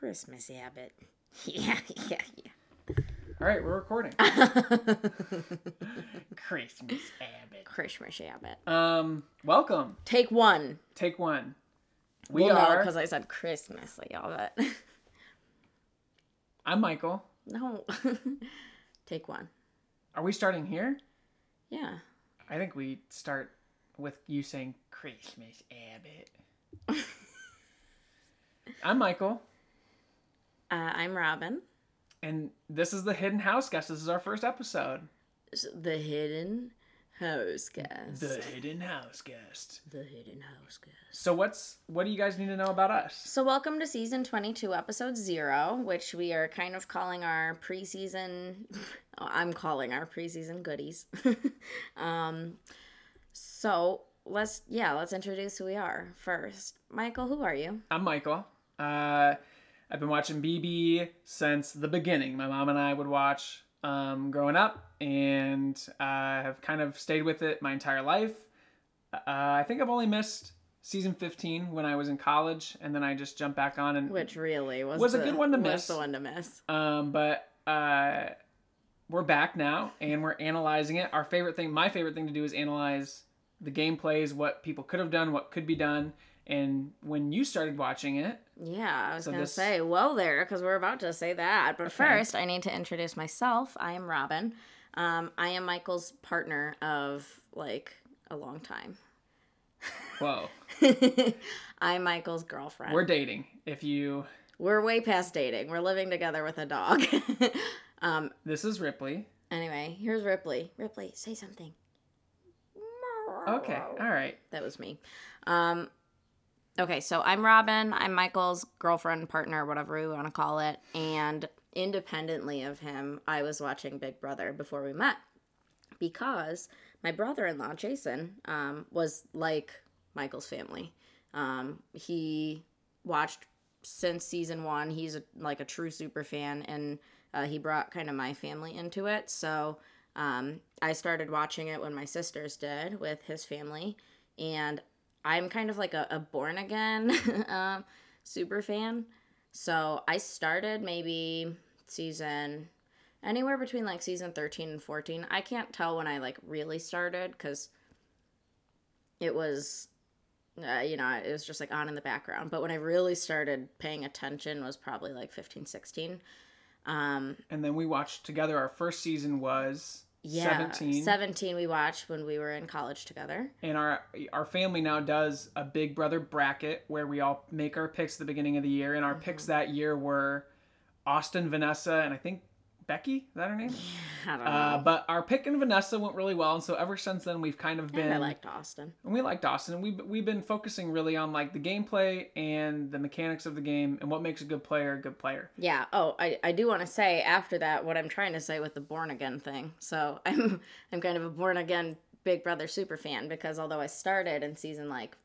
Christmas Abbott. Yeah, yeah, yeah. All right, we're recording. Christmas Abbott. Christmas Abbott. Um, welcome. Take one. Take one. We well, are. because I said Christmas, like all that. I'm Michael. no. Take one. Are we starting here? Yeah. I think we start with you saying Christmas Abbott. I'm Michael, Uh, I'm Robin. and this is the Hidden House Guest. This is our first episode. The hidden house guest. The Hidden House Guest. The hidden house guest. So what's what do you guys need to know about us? So, welcome to season 22, episode zero, which we are kind of calling our preseason. I'm calling our preseason goodies. um, so, let's, yeah, let's introduce who we are first. Michael, who are you? I'm Michael. Uh, I've been watching BB since the beginning. My mom and I would watch um, growing up, and I have kind of stayed with it my entire life. Uh, I think I've only missed season 15 when I was in college, and then I just jumped back on and Which really was, Was a good one to miss. the one to miss. Um, but uh, we're back now, and we're analyzing it. Our favorite thing, my favorite thing to do, is analyze the gameplays, what people could have done, what could be done. And when you started watching it, Yeah, I was So going to this- say, well, there, because we're about to say that. But first, I need to introduce myself. I am Robin. Um, I am Michael's partner of like a long time. whoa, I'm Michael's girlfriend. we're We're, dating. If you, We're way past dating. We're living together with a dog. um, this is Ripley. anyway, here's Ripley. Ripley, say something. Okay, all right. That was me. Um, okay, so I'm Robin. I'm Michael's girlfriend, partner, whatever we want to call it. And independently of him, I was watching Big Brother before we met because my brother in law, Jason, um, was like Michael's family. Um, he watched since season one. He's a, like a true super fan, and uh, he brought kind of my family into it. So um, I started watching it when my sisters did with his family, and I'm kind of like a, a born again um, super fan. So I started maybe season anywhere between like season 13 and 14. I can't tell when I like really started because it was uh, you know it was just like on in the background but when i really started paying attention was probably like 15 16 um And then we watched together. Our first season was yeah 17. 17 we watched when we were in college together and our our family now does a Big Brother bracket where we all make our picks at the beginning of the year. And our picks Mm-hmm. that year were Austin, Vanessa, and I think Becky. Is that her name? i don't know Uh, but our pick and Vanessa went really well, and so ever since then we've kind of been. and i liked austin And we liked Austin. and We've we've been focusing really on like the gameplay and the mechanics of the game and what makes a good player a good player. Yeah. Oh, I, I do want to say after that what I'm trying to say with the born again thing. So I'm I'm kind of a born again Big Brother super fan because although I started in season like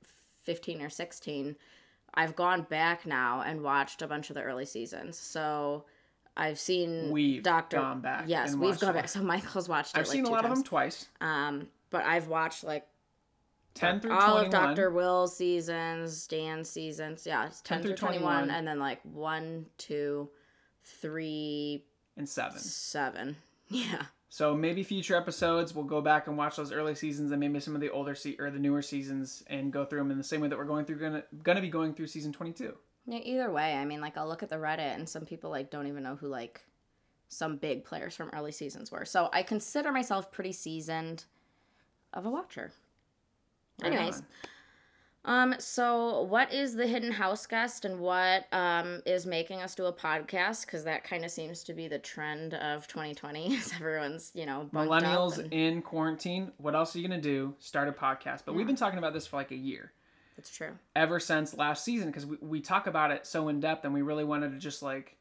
15 or 16, I've gone back now and watched a bunch of the early seasons. So I've seen We've Doctor. gone back Yes, we've gone back. So Michael's watched it. I've like seen a lot of times. them twice. Um, but I've watched like Ten through all twenty of. Doctor Will's seasons, Dan's seasons. Yeah, it's 10, 10 through 21, 21. and then like one, two, three, and seven. seven. Yeah. So maybe future episodes we'll go back and watch those early seasons and maybe some of the older se- or the newer seasons and go through them in the same way that we're going through gonna gonna be going through season twenty two. Yeah, either way, I mean, like I'll look at the Reddit and some people like don't even know who like some big players from early seasons were. So I consider myself pretty seasoned of a watcher. Anyways, um, so what is the hidden house guest and what um is making us do a podcast? Because that kind of seems to be the trend of 2020. As everyone's you know millennials and- in quarantine. What else are you gonna do? Start a podcast. But we've been talking about this for like a year. It's true. ever since last season because we, we talk about it so in depth and we really wanted to just like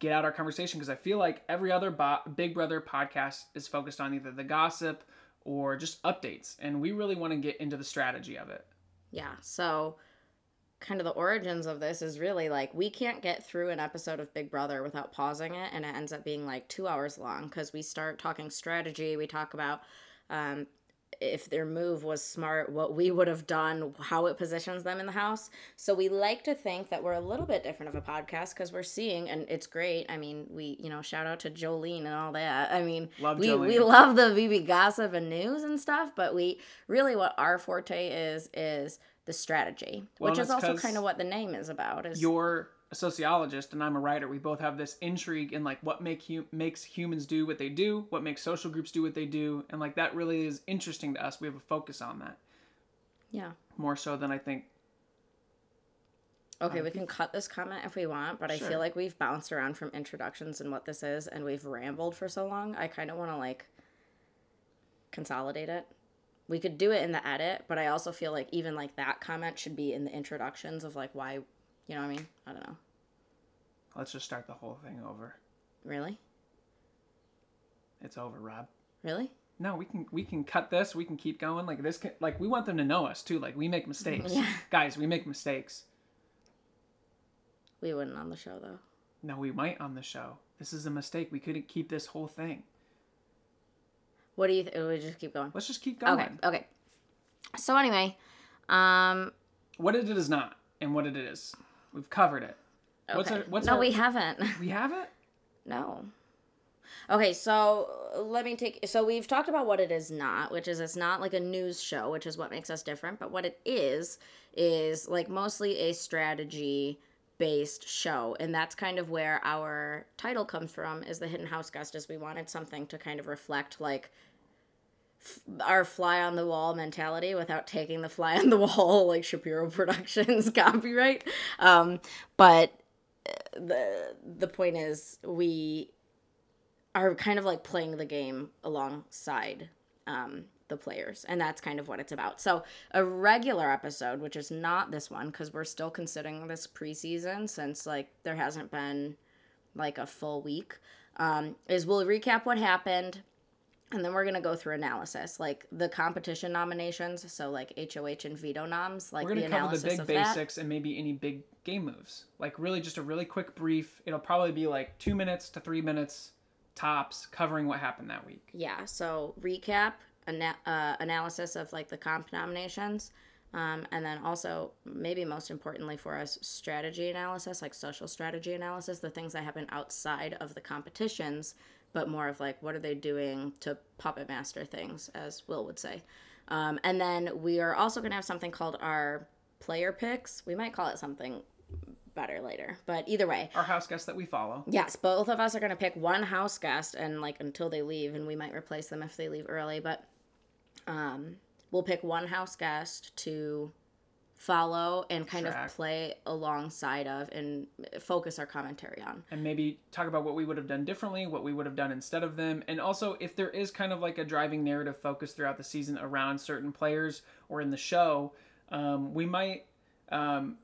get out our conversation because I feel like every other bo- Big Brother podcast is focused on either the gossip or just updates and we really want to get into the strategy of it. Yeah. So kind of the origins of this is really like we can't get through an episode of Big Brother without pausing it and it ends up being like 2 hours long cuz we start talking strategy, we talk about um if their move was smart, what we would have done, how it positions them in the house. So we like to think that we're a little bit different of a podcast because we're seeing, and it's great. I mean, we, you know, shout out to Jolene and all that. I mean, Love we, we love the VB gossip and news and stuff, but we really what our forte is, is the strategy, Well, which is also kind of what the name is about. Is You're a sociologist and I'm a writer. We both have this intrigue in like what make hu- makes humans do what they do, what makes social groups do what they do, and like that really is interesting to us. We have a focus on that yeah. more so than I think. Okay, um, we can cut this comment if we want, but I feel like we've bounced around from introductions and what this is, and we've rambled for so long. I kind of want to like consolidate it. We could do it in the edit, but I also feel like even like that comment should be in the introductions of like why, you know what I mean? I don't know. Let's just start the whole thing over. Really? It's over, Rob. Really? No, we can we can cut this. We can keep going. Like this, can, like we want them to know us too. Like we make mistakes, Yeah. guys. We make mistakes. We wouldn't on the show though. No, we might on the show. This is a mistake. We couldn't keep this whole thing. What do you? Th- we just keep going. Let's just keep going. Okay. Okay. So anyway, um, What it is not, and what it is. We've covered it. What's okay. our, what's no, our, we haven't. we haven't. No. Okay, so let me take. So we've talked about what it is not, which is it's not like a news show, which is what makes us different. But what it is is like mostly a strategy based show, and that's kind of where our title comes from. Is the hidden house guest? Is we wanted something to kind of reflect like our fly on the wall mentality without taking the fly on the wall like Shapiro Productions copyright. Um, but uh, the the point is we are kind of like playing the game alongside um, the players, and that's kind of what it's about. So a regular episode, which is not this one, because we're still considering this preseason since like there hasn't been like a full week, um, is we'll recap what happened. And then we're gonna go through analysis, like the competition nominations, so like HOH and veto noms, like We're the gonna cover the big of that. basics and maybe any big game moves. Like really, just a really quick brief. It'll probably be like two minutes to three minutes tops, covering what happened that week. Yeah, so recap, ana- uh, analysis of like the comp nominations, um, and then also maybe most importantly for us, strategy analysis, like social strategy analysis, the things that happen outside of the competitions, but more of like what are they doing to puppet master things, as Will would say. Um, and then we are also going to have something called our player picks. We might call it something better later, but either way, Our house guests that we follow. Yes, both of us are going to pick one house guest and like until they leave and we might replace them if they leave early, but um we'll pick one house guest to follow and kind Track. of play alongside of and focus our commentary on. and maybe talk about what we would have done differently, what we would have done instead of them, and also if there is kind of like a driving narrative focus throughout the season around certain players or in the show, um, we might um,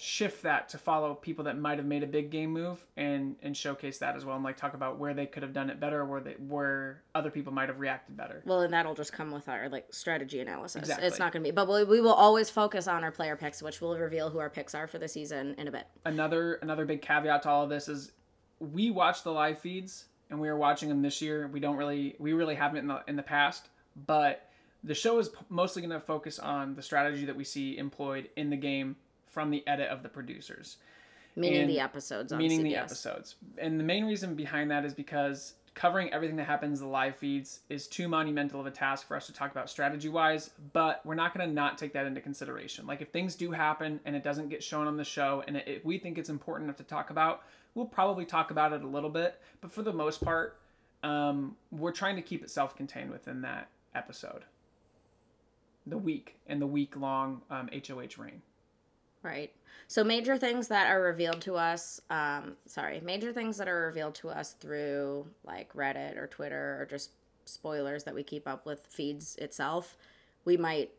shift that to follow people that might have made a big game move and and showcase that as well, and like talk about where they could have done it better, where they where other people might have reacted better. Well, and that'll just come with our like strategy analysis. Exactly. It's not going to be, but we, we will always focus on our player picks, which will reveal who our picks are for the season in a bit. another another big caveat to all of this is we watch the live feeds and we are watching them this year. We don't really we really haven't in the in the past, but the show is mostly going to focus on the strategy that we see employed in the game from the edit of the producers, Meaning And the episodes on meaning the episodes. And the main reason behind that is because covering everything that happens in the live feeds is too monumental of a task for us to talk about strategy wise, but we're not going to not take that into consideration. Like if things do happen and it doesn't get shown on the show and it, if we think it's important enough to talk about, we'll probably talk about it a little bit, but for the most part, um, we're trying to keep it self-contained within that episode. The week and the week long um, HOH reign. Right. So major things that are revealed to us, um, sorry, major things that are revealed to us through like Reddit or Twitter or just spoilers that we keep up with feeds itself, we might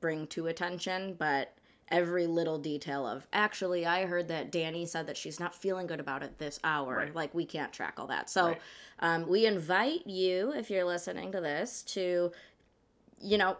bring to attention, but every little detail of actually I heard that Dani said that she's not feeling good about it this hour. Right. Like we can't track all that. So Right. um, we invite you, if you're listening to this, to you know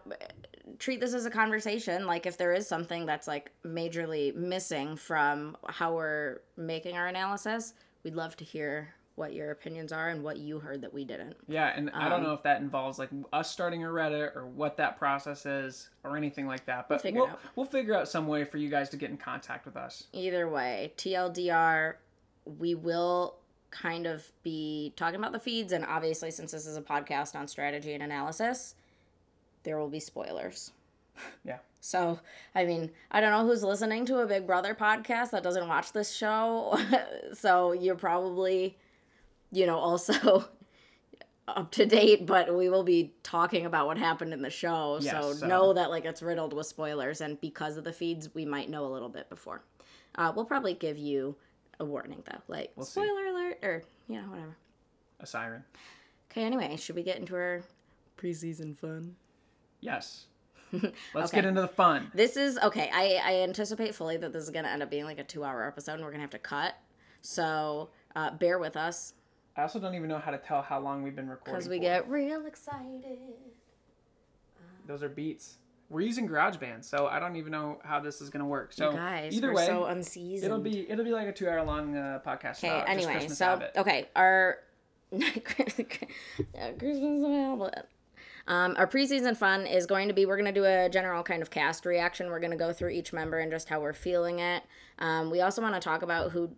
treat this as a conversation like if there is something that's like majorly missing from how we're making our analysis we'd love to hear what your opinions are and what you heard that we didn't. Yeah, and I don't Um, know if that involves like us starting a Reddit or what that process is or anything like that. But figure we'll, we'll figure out some way for you guys to get in contact with us. Either way, TLDR, we will kind of be talking about the feeds, and obviously, since this is a podcast on strategy and analysis, there will be spoilers. Yeah. So, I mean, I don't know who's listening to a Big Brother podcast that doesn't watch this show. so, you're probably, you know, also up to date, but we will be talking about what happened in the show. Yes, so, so- know that, like, it's riddled with spoilers. And because of the feeds, we might know a little bit before. Uh, we'll probably give you a warning, though. Like, We'll see. spoiler alert, or, you know, whatever. A siren. Okay, anyway, should we get into our preseason fun? Yes. Let's Okay. get into the fun. This is okay. I, I anticipate fully that this is going to end up being like a two hour episode and we're going to have to cut. So uh, bear with us I also don't even know how to tell how long we've been recording. because we for. get real excited. those are beats. We're using GarageBand, so I don't even know how this is gonna work. So You guys, either way, so unseasoned. it'll be it'll be like a two hour long uh, podcast. okay. Anyway, Christmas so habit. okay, our Christmas Abbott. Um, our preseason fun is going to be we're going to do a general kind of cast reaction. We're going to go through each member and just how we're feeling it. Um, we also want to talk about who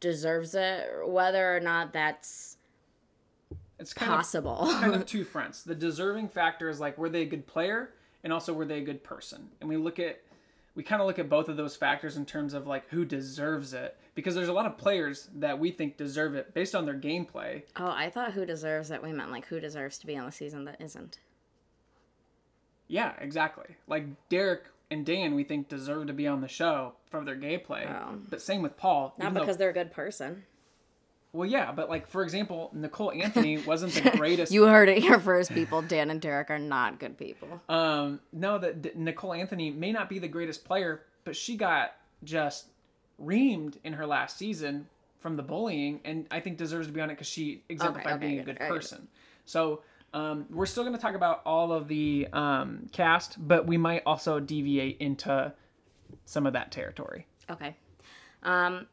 deserves it, whether or not that's it's kind of possible. kind of two fronts. The deserving factor is like were they a good player, and also were they a good person. And we look at we kind of look at both of those factors in terms of like who deserves it because there's a lot of players that we think deserve it based on their gameplay. Oh, I thought who deserves it. We meant like who deserves to be on the season that isn't. Yeah, exactly. Like Derrick and Dan, we think deserve to be on the show for their gameplay. Oh. But same with Paul. Not even though- because they're a good person. Well, yeah, but like for example, Nicole Anthony wasn't the greatest. You heard it here first, people. Dan and Derrick are not good people. um, no, that D- Nicole Anthony may not be the greatest player, but she got just reamed in her last season from the bullying, and I think deserves to be on it because she exemplified okay, being a good, good okay, good. person. So. Um, we're still going to talk about all of the um, cast, but we might also deviate into some of that territory. Okay. Um,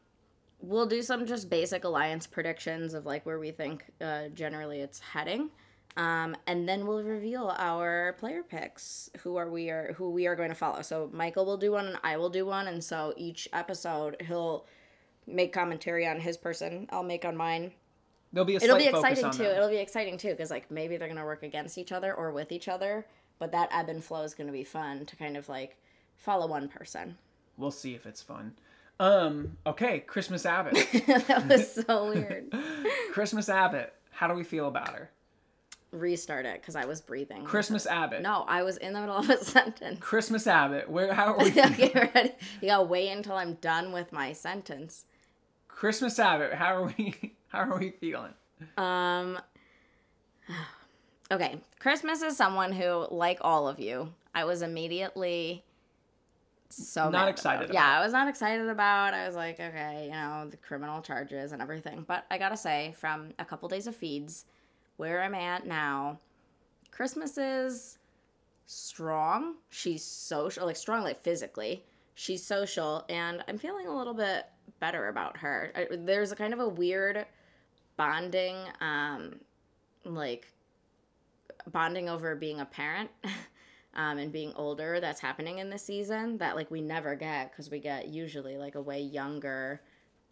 we'll do some just basic alliance predictions of like where we think uh, generally it's heading. Um, and then we'll reveal our player picks, who are we are who we are going to follow. So Michael will do one and I will do one, and so each episode he'll make commentary on his person. I'll make on mine. There'll be a It'll be exciting too. them. It'll be exciting too because like maybe they're gonna work against each other or with each other, but that ebb and flow is gonna be fun to kind of like follow one person. We'll see if it's fun. Um, okay, Christmas Abbott. that was so weird. Christmas Abbott. How do we feel about her? Restart it because I was breathing. Christmas Abbott. No, I was in the middle of a sentence. Christmas Abbott. Where how are we okay, ready? You gotta wait until I'm done with my sentence. Christmas Abbott, how are we how are we feeling? Um. Okay, Christmas is someone who, like all of you, I was immediately so Not excited About. Yeah, I was not excited about. I was like, okay, you know, the criminal charges and everything. But I gotta say, from a couple days of feeds, where I'm at now, Christmas is strong. She's social, like strong, like physically. She's social, and I'm feeling a little bit better about her. I, there's a kind of a weird bonding, um, like bonding over being a parent. Um, and being older that's happening in this season that like we never get because we get usually like a way younger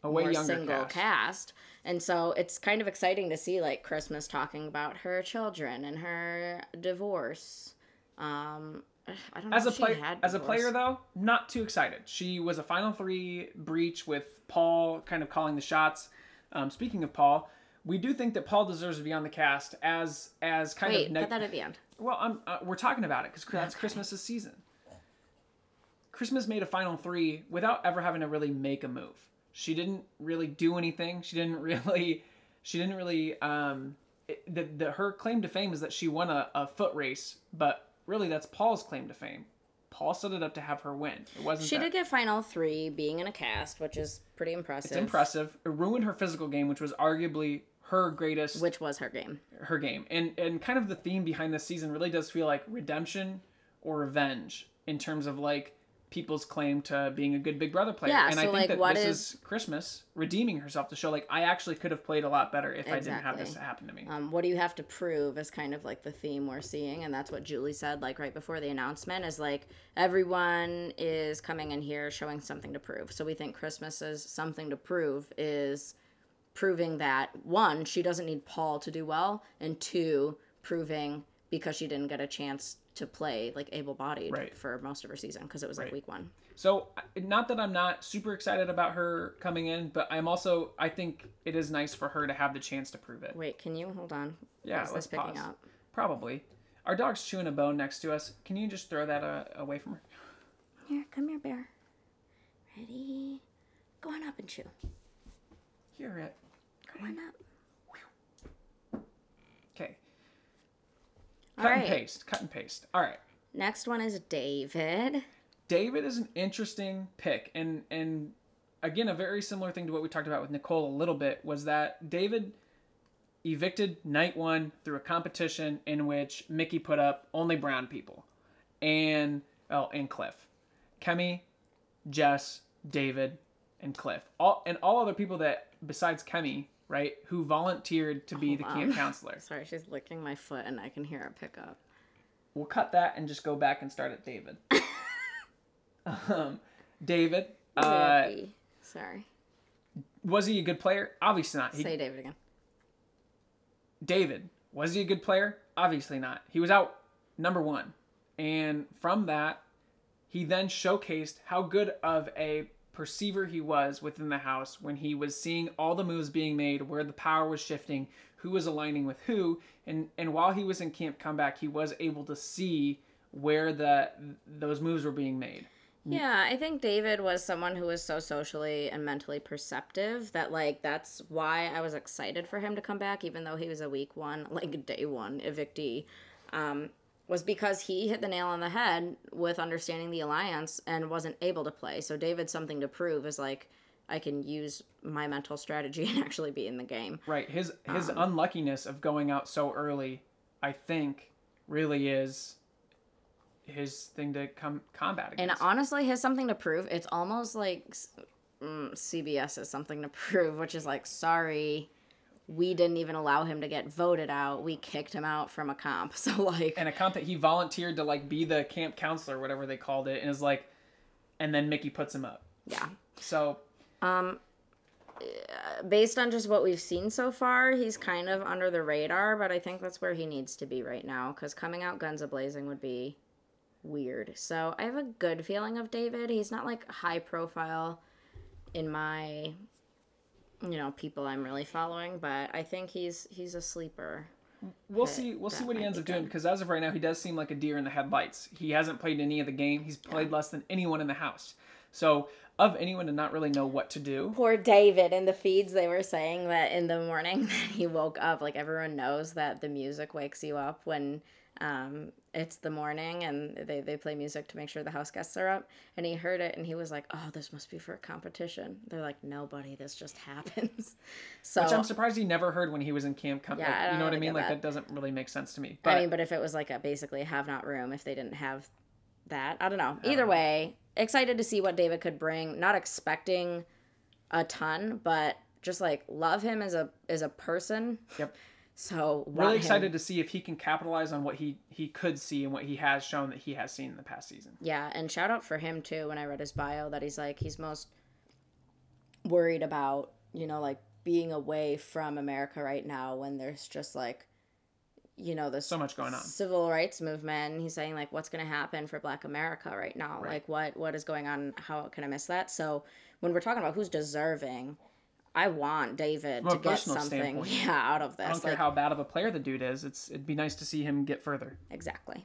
A way more younger single cast. cast. And so it's kind of exciting to see like Christmas talking about her children and her divorce. Um, I don't know. As a player, as a player though, not too excited. She was a Final Three breach with Paul kind of calling the shots. Um, speaking of Paul, we do think that Paul deserves to be on the cast as as kind Wait, of neg- put that at the end. Well, I'm, uh, we're talking about it because that's Christmas's season. Christmas made a final three without ever having to really make a move. She didn't really do anything. She didn't really, she didn't really. Um, it, the, the her claim to fame is that she won a, a foot race, but really that's Paul's claim to fame. Paul set it up to have her win. It wasn't. She that. did get final three being in a cast, which is pretty impressive. It's impressive. It ruined her physical game, which was arguably her greatest Which was her game. her game. And and kind of the theme behind this season really does feel like redemption or revenge in terms of like people's claim to being a good Big Brother player. Yeah, and I so, think like, that what this is- is Christmas redeeming herself to show like I actually could have played a lot better if I didn't have this happen to me. Um, what do you have to prove is kind of like the theme we're seeing, and that's what Julie said like right before the announcement is like everyone is coming in here showing something to prove. So we think christmas is something to prove is proving that one, she doesn't need Paul to do well, and two, proving because she didn't get a chance to play like able-bodied Right. for most of her season because it was like week one. So, not that I'm not super excited about her coming in, but I'm also I think it is nice for her to have the chance to prove it. Wait, can you hold on? Yeah, Is let's this picking pause. up? Probably. Our dog's chewing a bone next to us. Can you just throw that uh, away from her? Here, come here, bear. Ready? Go on up and chew. Here it. On up. Okay. All Cut and right. paste. Cut and paste. All right. Next one is David. David is an interesting pick, and and again, a very similar thing to what we talked about with Nicole a little bit was that David evicted night one through a competition in which Michie put up only brown people, and oh, and Cliff, Kemi, Jess, David, and Cliff, all and all other people that besides Kemi, right, who volunteered to be the camp on. counselor. Sorry, she's licking my foot and I can hear her pick up. We'll cut that and just go back and start at David. um, David, uh, Sorry. was he a good player? Obviously not. He, Say David again. David, was he a good player? Obviously not. He was out number one. And from that, he then showcased how good of a perceiver he was within the house when he was seeing all the moves being made, where the power was shifting, who was aligning with who. And, and while he was in Camp Comeback, he was able to see where the those moves were being made. Yeah, I think David was someone who was so socially and mentally perceptive that like that's why I was excited for him to come back, even though he was a week one, like day one evictee. Um, was because he hit the nail on the head with understanding the alliance and wasn't able to play. So David's something to prove is like I can use my mental strategy and actually be in the game. Right. His his Um, unluckiness of going out so early, I think, really is his thing to come combat And honestly, has something to prove. It's almost like mm, CBS has something to prove, which is like, sorry, we didn't even allow him to get voted out. We kicked him out from a comp. So like, and a comp that he volunteered to like be the camp counselor, whatever they called it, and is like, and then Michie puts him up. yeah. So Um, based on just what we've seen so far, he's kind of under the radar, but I think that's where he needs to be right now. Because coming out guns a blazing would be weird. So I have a good feeling of David. He's not like high profile in my, you know, people I'm really following, but I think he's he's a sleeper. we'll see. We'll see what he ends up doing because as of right now, he does seem like a deer in the headlights. He hasn't played any of the game. He's played less than anyone in the house. So of anyone to not really know what to do. Poor David. In the feeds, they were saying that in the morning that he woke up, like everyone knows that the music wakes you up when um, it's the morning and they, they play music to make sure the house guests are up. And he heard it and he was like, oh, this must be for a competition. They're like, nobody, this just happens. So, Which I'm surprised he never heard when he was in camp. Com- Yeah, like, you know what I mean? Like that. that doesn't really make sense to me. But I mean, but if it was like a basically have not room, if they didn't have that, I don't know. Either way, excited to see what David could bring. Not expecting a ton, but just like love him as a as a person. Yep. So really him- excited to see if he can capitalize on what he he could see and what he has shown that he has seen in the past season. Yeah, and shout out for him too. When I read his bio, that he's like he's most worried about you know like being away from America right now when there's just like you know this So much going on. civil rights movement. And he's saying like what's going to happen for Black America right now? Right. Like what what is going on? How can I miss that? So when we're talking about who's deserving. I want David From to get something, standpoint. yeah, out of this. I don't care Like, how bad of a player the dude is. It's it'd be nice to see him get further exactly.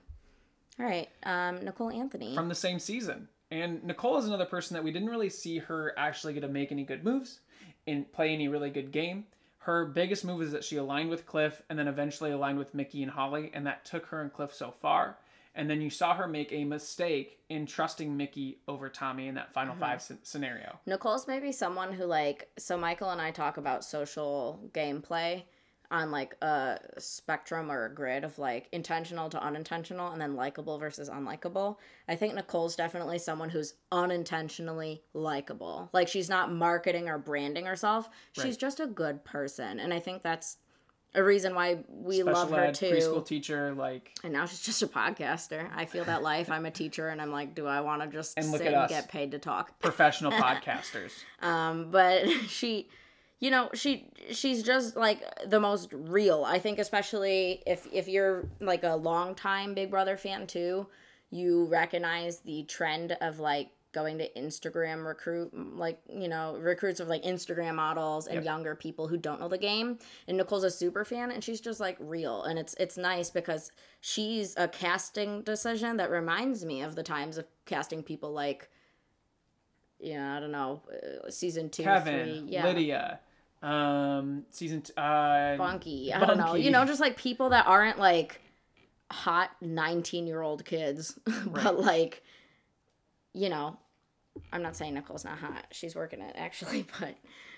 All right, um, Nicole Anthony. from the same season. And Nicole is another person that we didn't really see her actually get to make any good moves and play any really good game. Her biggest move is that she aligned with Cliff and then eventually aligned with Michie and Holly, and that took her and Cliff so far. And then you saw her make a mistake in trusting Michie over Tommy in that final mm-hmm. five sc- scenario. Nicole's maybe someone who like so Michael and I talk about social gameplay. on like a spectrum or a grid of like intentional to unintentional and then likable versus unlikable. I think Nicole's definitely someone who's unintentionally likable. Like she's not marketing or branding herself. She's Right. just a good person. And I think that's a reason why we love Special her ed, too. preschool teacher, like And now she's just a podcaster. I feel that life. I'm a teacher and I'm like, do I want to just And look sit at and get paid to talk? professional podcasters. Um, but she you know, she she's just like the most real. I think especially if if you're like a long time Big Brother fan too, you recognize the trend of like going to Instagram recruit like, you know, recruits of like Instagram models and Yep. younger people who don't know the game. And Nicole's a super fan and she's just like real and it's it's nice because she's a casting decision that reminds me of the times of casting people like yeah, I don't know, uh, season two, Kevin, three, yeah, Lydia, um, season t- uh, Bunky. I don't know. You know, just like people that aren't like hot 19 year old kids, but like, you know, I'm not saying Nicole's not hot. She's working it actually, but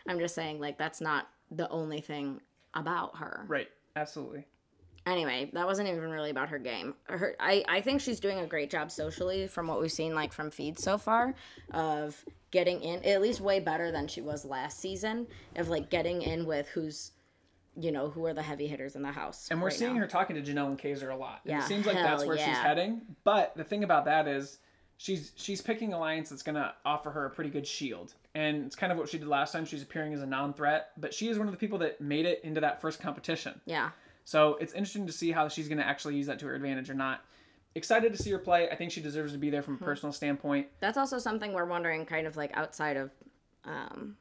I'm just saying like that's not the only thing about her. right, absolutely. Anyway, that wasn't even really about her game. Her, I, I think she's doing a great job socially from what we've seen like from feeds so far of getting in at least way better than she was last season of like getting in with who's you know who are the heavy hitters in the house. And we're right seeing now. her talking to Janelle and Kaysar a lot. Yeah, it seems like hell that's where she's heading. But the thing about that is she's she's picking alliance that's gonna offer her a pretty good shield. And it's kind of what she did last time. She's appearing as a non-threat, but she is one of the people that made it into that first competition. Yeah. So it's interesting to see how she's going to actually use that to her advantage or not. Excited to see her play. I think she deserves to be there from a Hmm. personal standpoint. That's also something we're wondering, kind of like outside of um,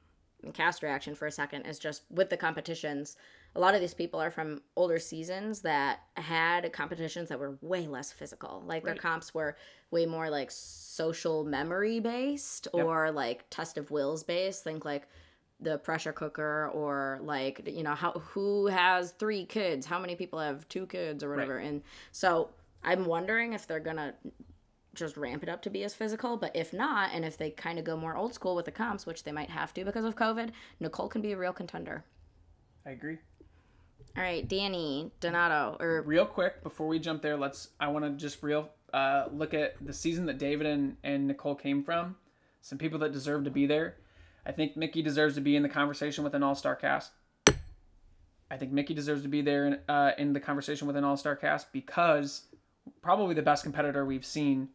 cast reaction for a second, is just with the competitions. A lot of these people are from older seasons that had competitions that were way less physical. Like their comps were way more like social memory based Yep. or like test of wills based. Think like the pressure cooker or like you know how who has three kids how many people have two kids or whatever and so i'm wondering if they're gonna just ramp it up to be as physical. But if not, and if they kind of go more old school with the comps, which they might have to because of COVID, Nicole can be a real contender. I agree. All right, Dani Donato, or Real quick before we jump there, let's. I want to just real uh, look at the season that David and, and Nicole came from. Some people that deserve to be there. I think Michie deserves to be in the conversation with an all star cast. I think Michie deserves to be there in, uh, in the conversation with an all star cast because probably the best competitor we've seen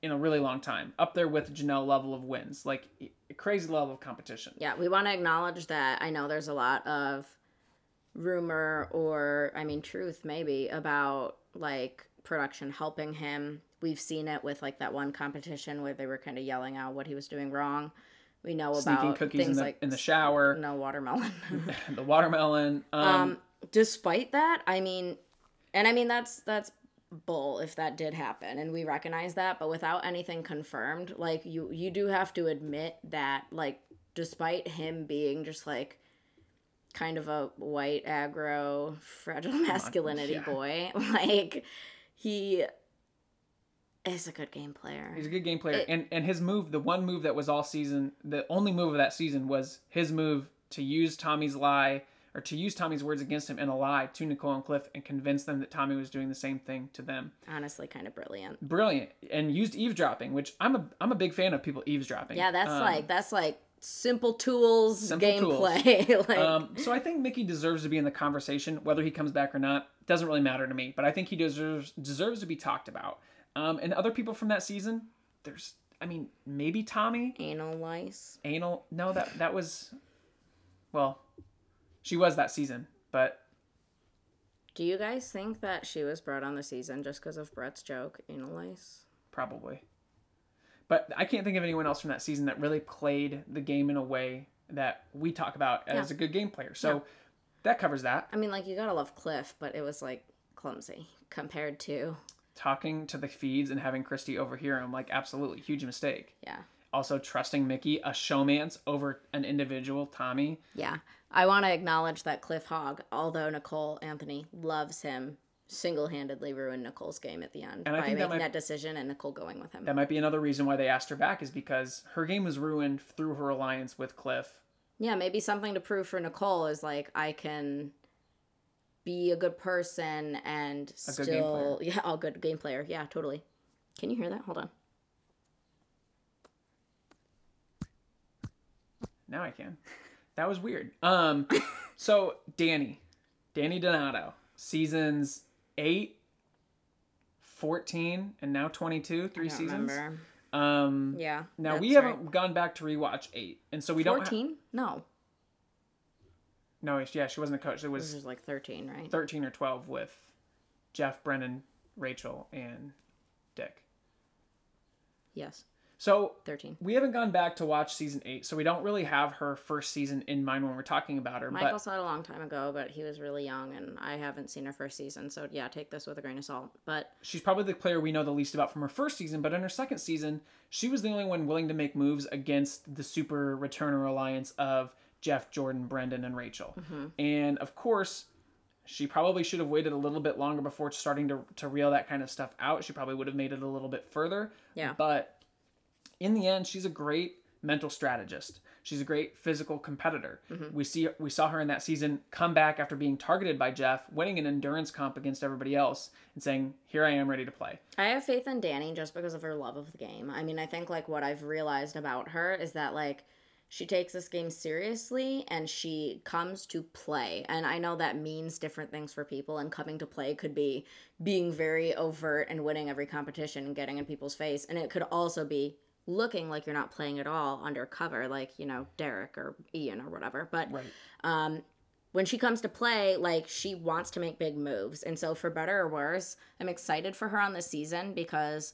in a really long time. Up there with Janelle level of wins. Like a crazy level of competition. yeah, we want to acknowledge that. I know there's a lot of rumor or, I mean, truth maybe about like production helping him. We've seen it with like that one competition where they were kind of yelling out what he was doing wrong. We know Sneaking about cookies in things the, like in the shower, no watermelon. the watermelon. Um, um despite that i mean and i mean that's that's bull if that did happen and we recognize that but without anything confirmed like you you do have to admit that like despite him being just like kind of a white aggro fragile masculinity yeah. boy like he is a good game player He's a good game player, It- and and his move, the one move that was all season, the only move of that season was his move to use Tommy's lie or to use Tommy's words against him in a lie to Nicole and Cliff and convince them that Tommy was doing the same thing to them. honestly kind of brilliant Brilliant, and used eavesdropping, which I'm a I'm a big fan of people eavesdropping. yeah that's Um, like that's like simple tools Simple tools. gameplay like Um, so I think Michie deserves to be in the conversation, whether he comes back or not. Doesn't really matter to me, but I think he deserves deserves to be talked about. Um, and other people from that season, there's, I mean, maybe Tommy, anal lice anal. No, that that was, well, she was that season, but Do you guys think that she was brought on the season just because of Brett's joke, anal lice? probably. But I can't think of anyone else from that season that really played the game in a way that we talk about as Yeah. a good game player. So that covers that. I mean, like, you gotta love Cliff, but it was, like, clumsy compared to, Talking to the feeds and having Christie overhear him, like, absolutely huge mistake. yeah. Also, trusting Michie, a showman's over an individual, Tommy. Yeah. I want to acknowledge that Cliff Hogg, although Nicole Anthony loves him, single handedly ruined Nicole's game at the end And I by think that making might- that decision and Nicole going with him. That might be another reason why they asked her back, is because her game was ruined through her alliance with Cliff. yeah, maybe something to prove for Nicole is like, I can be a good person and good game still yeah, all good game player. Yeah, totally. Can you hear that? Hold on. Now I can. That was weird. Um, so Dani, Dani Donato, seasons 8, 14, and now 22, three seasons. remember. Um, Yeah. now we haven't right. gone back to rewatch 8, and so we don't. Ha- 14? no. no, yeah, she wasn't a coach. It This was like 13, right? 13 or 12 with Jeff, Brendon, Rachel, and Dick. Yes. So 13. we haven't gone back to watch season 8, so we don't really have her first season in mind when we're talking about her. Michael but saw it a long time ago, but he was really young, and I haven't seen her first season. So yeah, take this with a grain of salt. But she's probably the player we know the least about from her first season, but in her second season, she was the only one willing to make moves against the super returner alliance of Jeff, Jordan, Brendon, and Rachel. Mm-hmm. And of course, she probably should have waited a little bit longer before starting to, to reel that kind of stuff out. She probably would have made it a little bit further. Yeah. But in the end, she's a great mental strategist. She's a great physical competitor. Mm-hmm. We see we saw her in that season come back after being targeted by Jeff, winning an endurance comp against everybody else, and saying, "Here I am, ready to play." I have faith in Dani just because of her love of the game. I mean, I think like what I've realized about her is that like she takes this game seriously and she comes to play. And I know that means different things for people and coming to play could be being very overt and winning every competition and getting in people's face and it could also be looking like you're not playing at all undercover like, you know, Derrick or Ian or whatever. But Right. um, when she comes to play, like she wants to make big moves. And so, for better or worse, I'm excited for her on this season because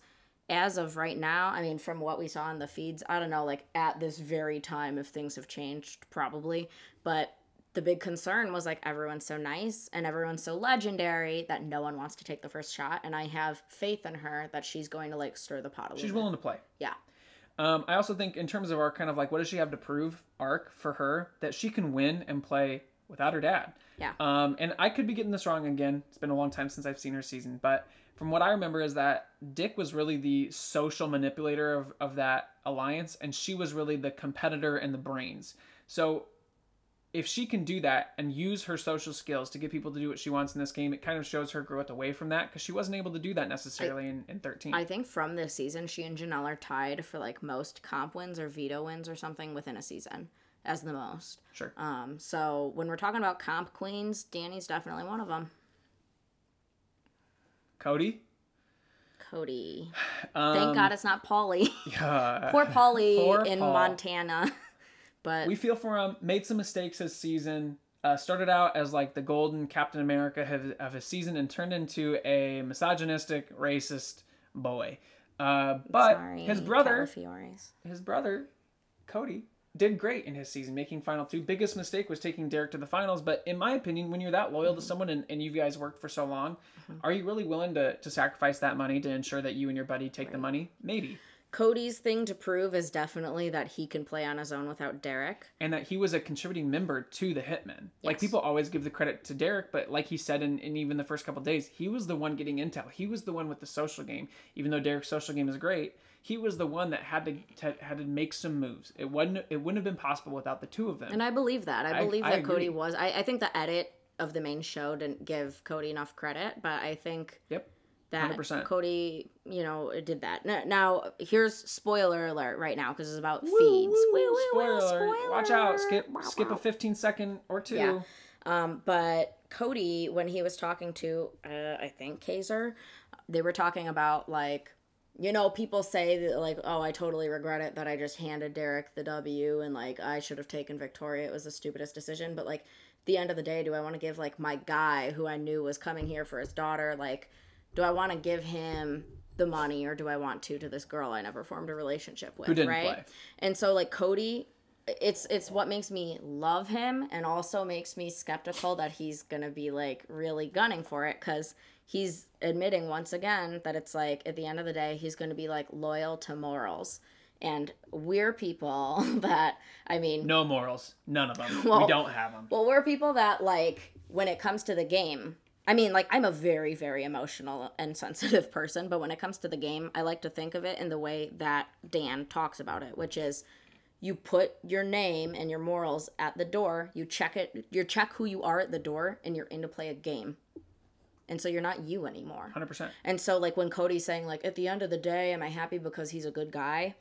as of right now, I mean, from what we saw in the feeds, I don't know, like at this very time, if things have changed, probably. But the big concern was like everyone's so nice and everyone's so legendary that no one wants to take the first shot. And I have faith in her that she's going to like stir the pot a little She's bit. willing to play. Yeah. Um, I also think in terms of our kind of like what does she have to prove arc for her that she can win and play without her dad. Yeah. Um, and I could be getting this wrong again. It's been a long time since I've seen her season, but from what I remember is that Dick was really the social manipulator of, of that alliance, and she was really the competitor and the brains. So if she can do that and use her social skills to get people to do what she wants in this game, it kind of shows her growth away from that because she wasn't able to do that necessarily in, in 13. I think from this season, she and Janelle are tied for like most comp wins or veto wins or something within a season as the most. sure. Um, so when we're talking about comp queens, Dani's definitely one of them. Cody? Cody. Um, Thank God it's not Paulie. Yeah. Poor Paulie Poor in Paul. Montana. But we feel for him. Made some mistakes this season. Uh, started out as like the golden Captain America of, of his season and turned into a misogynistic, racist boy. Uh, but sorry, his brother, Calafiores. his brother, Cody, did great in his season, making final two. Biggest mistake was taking Derrick to the finals. But in my opinion, when you're that loyal Mm-hmm. to someone and, and you guys worked for so long, are you really willing to, to sacrifice that money to ensure that you and your buddy take the money? Maybe. Cody's thing to prove is definitely that he can play on his own without Derrick. and that he was a contributing member to the Hitmen. Like people always give the credit to Derrick, but like he said in, in even the first couple days, he was the one getting intel. He was the one with the social game. Even though Derrick's social game is great, he was the one that had to, to had to make some moves. It wasn't it wouldn't have been possible without the two of them. And I believe that. I I- believe I that agree. Cody was. I, I think the edit of the main show didn't give Cody enough credit, but I think yep. That 100%. Cody, you know, did that. Now, now here's spoiler alert right now because it's about Woo, feeds. woo, Woo, spoiler, woo. Watch out. Skip Wow, skip a 15 second or two. Yeah. Um, but Cody, when he was talking to, uh, I think Kaysar, they were talking about like, you know, people say that like, oh, I totally regret it that I just handed Derrick the W and like I should have taken Victoria. It was the stupidest decision. But like, at the end of the day, do I want to give like my guy who I knew was coming here for his daughter, like, do I want to give him the money or do I want to to this girl I never formed a relationship with? didn't right? play. And so like Cody it's it's what makes me love him and also makes me skeptical that he's gonna be like really gunning for it because he's admitting once again that it's like at the end of the day he's gonna be like loyal to morals and we're people that i mean No morals. None of them. we don't have them. well we're people that like when it comes to the game i mean like i'm a very very emotional and sensitive person but when it comes to the game i like to think of it in the way that dan talks about it which is You put your name and your morals at the door. You check it. You check who you are at the door, and you're in to play a game. And so you're not you anymore. Hundred percent. And so like when Cody's saying like at the end of the day, am I happy because he's a good guy?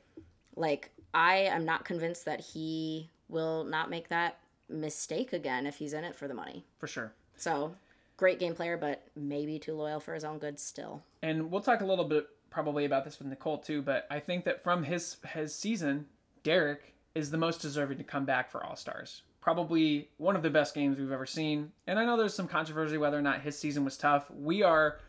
Like I am not convinced that he will not make that mistake again if he's in it for the money. For sure. So great game player, but maybe too loyal for his own good still. And we'll talk a little bit probably about this with Nicole too, but I think that from his his season, Derrick is the most deserving to come back for All Stars. Probably one of the best games we've ever seen. And I know there's some controversy whether or not his season was tough. We are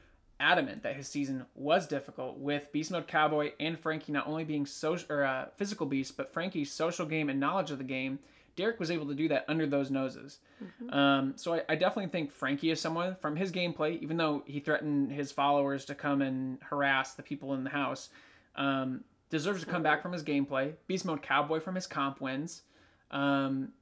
adamant that his season was difficult with Beast Mode Cowboy and Frankie not only being social or uh, physical beast, but Frankie's social game and knowledge of the game. Derrick was able to do that under those noses. Um, so I, I definitely think Frankie is someone from his gameplay, even though he threatened his followers to come and harass the people in the house, um, deserves to come back from his gameplay. Beast Mode Cowboy from his comp wins. Um,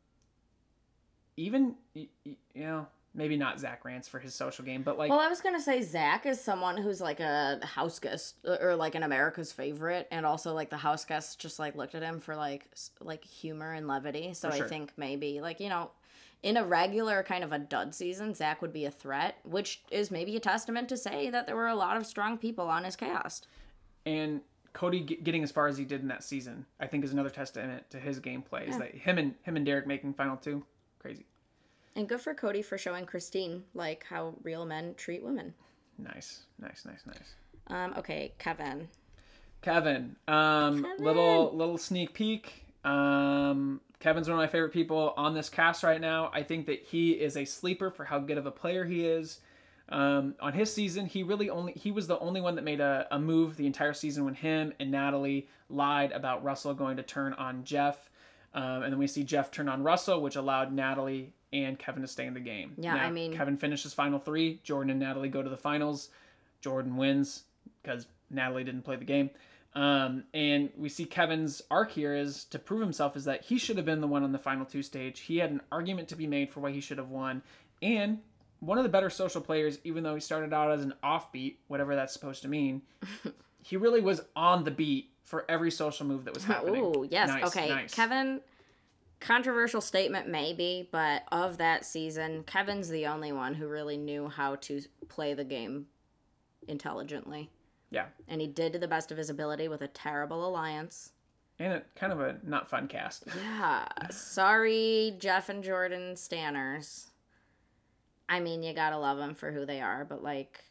even, you know, maybe not Zach Rance for his social game, but like, Well, I was gonna say Zach is someone who's like a house guest uh, or like an America's favorite, and also like the house guests just like looked at him for like like humor and levity. So For I think maybe like you know, in a regular kind of a dud season, Zach would be a threat, which is maybe a testament to say that there were a lot of strong people on his cast. and Cody getting as far as he did in that season, I think is another testament to his gameplay. Is that him and him and Derrick making final two, crazy, And good for Cody for showing Christine like how real men treat women. nice, nice, nice, nice. Um, okay, Kevin. Kevin, um, Kevin. little little sneak peek. Um, Kevin's one of my favorite people on this cast right now. I think that he is a sleeper for how good of a player he is. Um, on his season, he really only he was the only one that made a, a move the entire season when him and Natalie lied about Russell going to turn on Jeff. Um, and then we see Jeff turn on Russell, which allowed Natalie and Kevin to stay in the game. Yeah, I mean- Kevin finishes final three. Jordan and Natalie go to the finals. Jordan wins because Natalie didn't play the game. Um, and we see Kevin's arc here is to prove himself is that he should have been the one on the final two stage. He had an argument to be made for why he should have won. And one of the better social players, even though he started out as an offbeat, whatever that's supposed to mean, he really was on the beat for every social move that was happening. Ooh, yes. Nice, okay, nice. Kevin. Controversial statement, maybe, but of that season, Kevin's the only one who really knew how to play the game intelligently, Yeah. and he did to the best of his ability with a terrible alliance. And a kind of a not fun cast. Yeah. Sorry, Jeff and Jordan Stanners. I mean, you gotta love them for who they are, but like,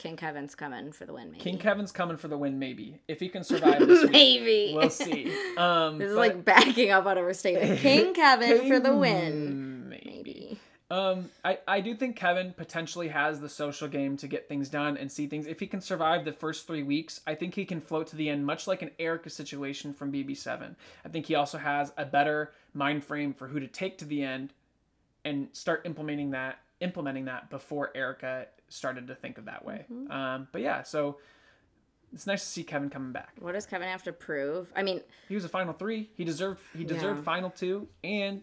King Kevin's coming for the win, maybe. King Kevin's coming for the win, maybe. If he can survive this week, maybe. we'll see. Um, this is but- like backing up on a statement. King Kevin for the win. Maybe. Maybe. Um, I, I do think Kevin potentially has the social game to get things done and see things. If he can survive the first three weeks, I think he can float to the end, much like an Erica situation from BB7. I think he also has a better mind frame for who to take to the end and start implementing that implementing that before Erica started to think of that way. Um, but yeah, so it's nice to see Kevin coming back. What does Kevin have to prove? I mean, He was a final three. He deserved he deserved Yeah. final two, and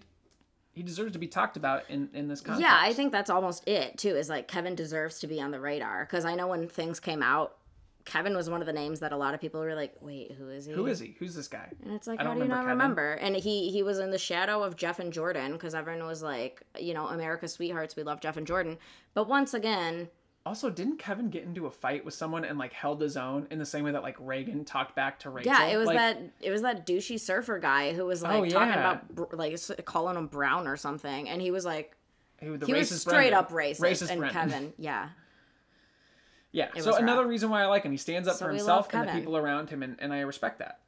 he deserves to be talked about in in this context. yeah, I think that's almost it too. Is like Kevin deserves to be on the radar because I know when things came out, Kevin was one of the names that a lot of people were like, "Wait, who is he?" Who is he? Who's this guy? And it's like, I how don't do you not Kevin. remember? And he he was in the shadow of Jeff and Jordan because everyone was like, you know, America's sweethearts, we love Jeff and Jordan. But once again, Also, didn't Kevin get into a fight with someone and like held his own in the same way that like Reagan talked back to Rachel? yeah, it was Like, that it was that douchey surfer guy who was like Oh, talking yeah. about like calling him brown or something, and he was like, He, he was straight Brendan. up racist. Racist and Brendan. Kevin, yeah, Yeah. It So another rough. reason why I like him, he stands up So for himself and the people around him, and, and I respect that.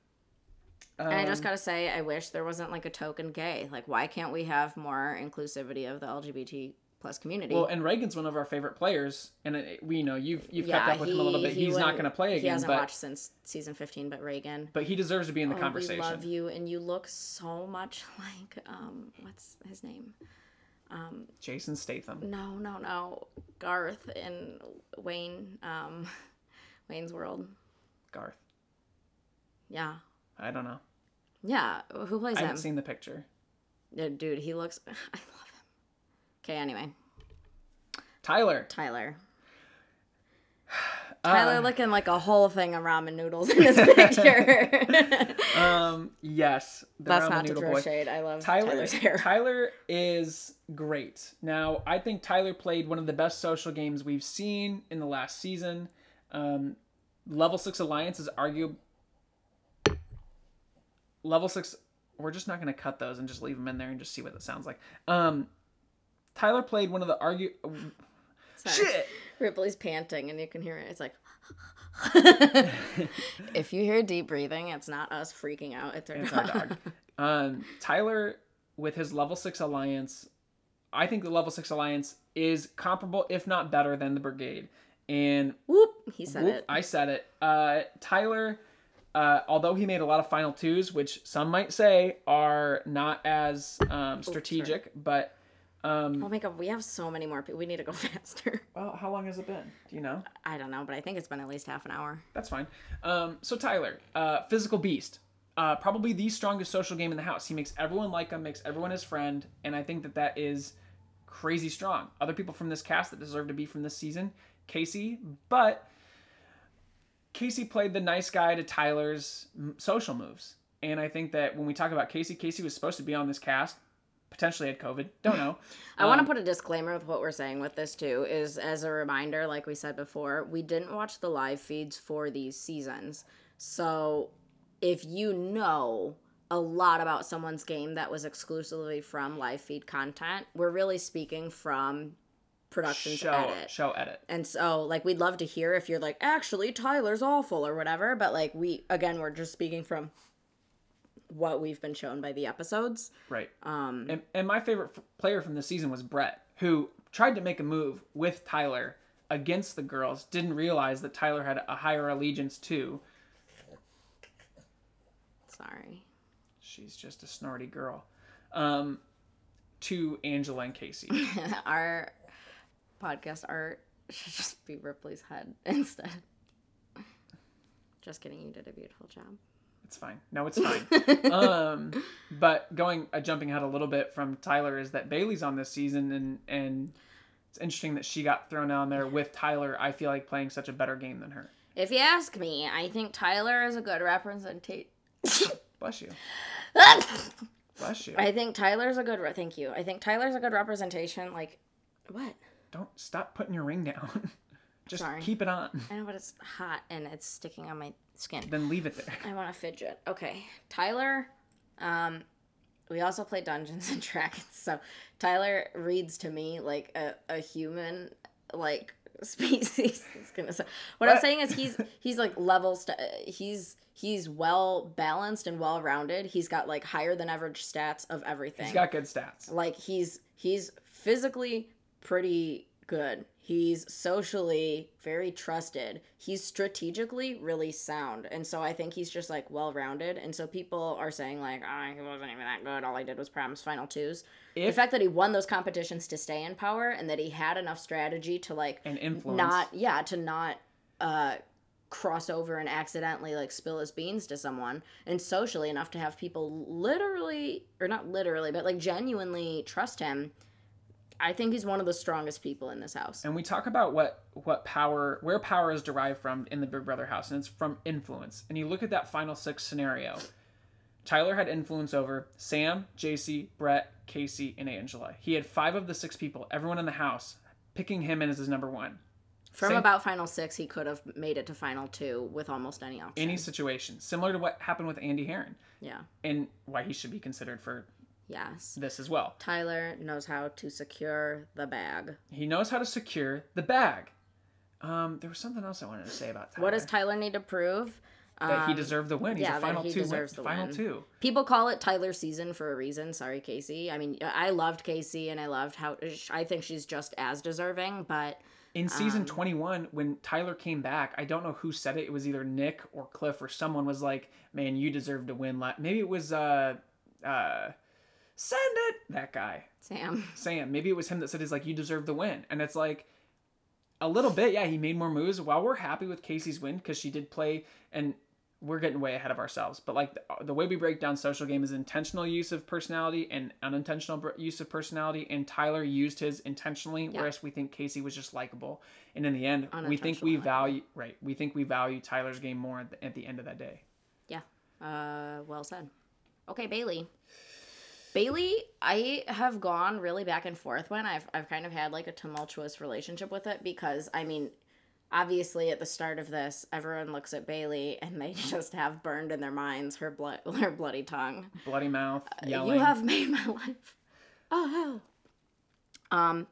And I Um, just gotta say, I wish there wasn't like a token gay. Like, why can't we have more inclusivity of the LGBT plus community? Well, and Reagan's one of our favorite players, and it, we know you've you've yeah, kept up with him a little bit. he He's not going to play again. He hasn't but watched since season fifteen. But Reagan, but he deserves to be in the Oh, conversation. we love you, and you look so much like um, what's his name? Um, Jason Statham. No, no, no, Garth in Wayne, um, Wayne's World. Garth. Yeah, I don't know. yeah. Who plays that? I him? haven't seen the picture. Yeah, Dude, he looks. I love. Okay, anyway, Tyler. Tyler. Tyler Uh, looking like a whole thing of ramen noodles in this picture. um, yes, the That's ramen not to throw boy. shade. I love Tyler, Tyler's hair. Tyler is great. Now, I think Tyler played one of the best social games we've seen in the last season. Um, Level Six Alliance is argue. Level Six. We're just not going to cut those and just leave them in there and just see what it sounds like. Um, Tyler played one of the argue. Sorry. Shit. Ripley's panting, and you can hear it. It's like. if you hear deep breathing, it's not us freaking out. It's our It's dog. our dog. Um, Tyler, with his level six alliance, I think the level six alliance is comparable, if not better, than the brigade. And Whoop! He said whoop, it. I said it. Uh, Tyler, uh, although he made a lot of final twos, which some might say are not as um, strategic, but um, Oh my god, we have so many more people. We need to go faster. well, how long has it been? Do you know? I don't know, but I think it's been at least half an hour. That's fine. Um, so Tyler, uh, physical beast, uh, probably the strongest social game in the house. He makes everyone like him, makes everyone his friend, and I think that that is crazy strong. Other people from this cast that deserve to be from this season, Casey, but Casey played the nice guy to Tyler's social moves, and I think that when we talk about Casey, Casey was supposed to be on this cast. Potentially had COVID. Don't know. I want to Um, put a disclaimer with what we're saying with this too is as a reminder like we said before, we didn't watch the live feeds for these seasons. So if you know a lot about someone's game that was exclusively from live feed content, we're really speaking from production show edit. show edit. And so, like, we'd love to hear if you're like, actually, Tyler's awful or whatever. But, like, we, again, we're just speaking from what we've been shown by the episodes. Right. Um, And, and my favorite f- player from the season was Brett, who tried to make a move with Tyler against the girls, didn't realize that Tyler had a higher allegiance to. sorry. She's just a snorty girl. Um, to Angela and Casey. Our podcast art should just be Ripley's head instead. Just kidding. You did a beautiful job. It's fine. No, it's fine. um, but going uh, jumping ahead a little bit from Tyler is that Bailey's on this season, and and it's interesting that she got thrown down there with Tyler. I feel like playing such a better game than her. If you ask me, I think Tyler is a good representation. Bless you. Bless you. I think Tyler's a good. Re- thank you. I think Tyler's a good representation. Like, what? Don't stop putting your ring down. Just Sorry. keep it on. I know, but it's hot and it's sticking on my skin. Then leave it there. I want to fidget. Okay, Tyler. Um, we also play Dungeons and Dragons, so Tyler reads to me like a, a human, like species. It's gonna say. What, I'm saying is he's he's like level. St- he's he's well balanced and well rounded. He's got like higher than average stats of everything. He's got good stats. like he's he's physically pretty good he's socially very trusted. He's strategically really sound. And so i think he's just like well rounded and so people are saying like oh, he wasn't even that good. All he did was promise final twos. The fact that he won those competitions to stay in power and that he had enough strategy to like and influence. not yeah to not uh cross over and accidentally like spill his beans to someone and socially enough to have people literally or not literally but like genuinely trust him i think he's one of the strongest people in this house and we talk about what what power where power is derived from in the Big Brother house, and it's from influence. And you look at that final six scenario. Tyler had influence over Sam, JC, Brett, Casey, and Angela. He had five of the six people, everyone in the house, picking him in as his number one. from Same- about final six he could have made it to final two with almost any option Any situation, similar to what happened with Andy Herren, yeah and why he should be considered for yes this as well. tyler knows how to secure the bag He knows how to secure the bag. Um, there was something else I wanted to say about Tyler. what does tyler need to prove that he Um, deserved the win. He's yeah, a that final he two. Win, the final win. two. People call it Tyler season for a reason. Sorry, Casey. I mean, I loved Casey and I loved how I think she's just as deserving, but In season Um, 21, when Tyler came back, I don't know who said it. It was either Nick or Cliff or someone was like, "Man, you deserve to win." la-" Maybe it was uh, uh, send it that guy Sam. Sam. Maybe it was him that said, he's like you deserve the win," and it's like a little bit. Yeah, he made more moves. While we're happy with Casey's win because she did play and we're getting way ahead of ourselves. But like the, the way we break down social game is intentional use of personality and unintentional use of personality. And Tyler used his intentionally, Yeah. whereas we think Casey was just likable. And in the end, we think we value right. We think we value Tyler's game more at the, at the end of that day. Yeah. Uh, well said. Okay, Bailey. Bailey, I have gone really back and forth when I've I've kind of had like a tumultuous relationship with it because I mean, obviously at the start of this, everyone looks at Bailey and they just have burned in their minds her blood her bloody tongue. Bloody mouth, yelling. Uh, You have made my life. Oh hell. Um,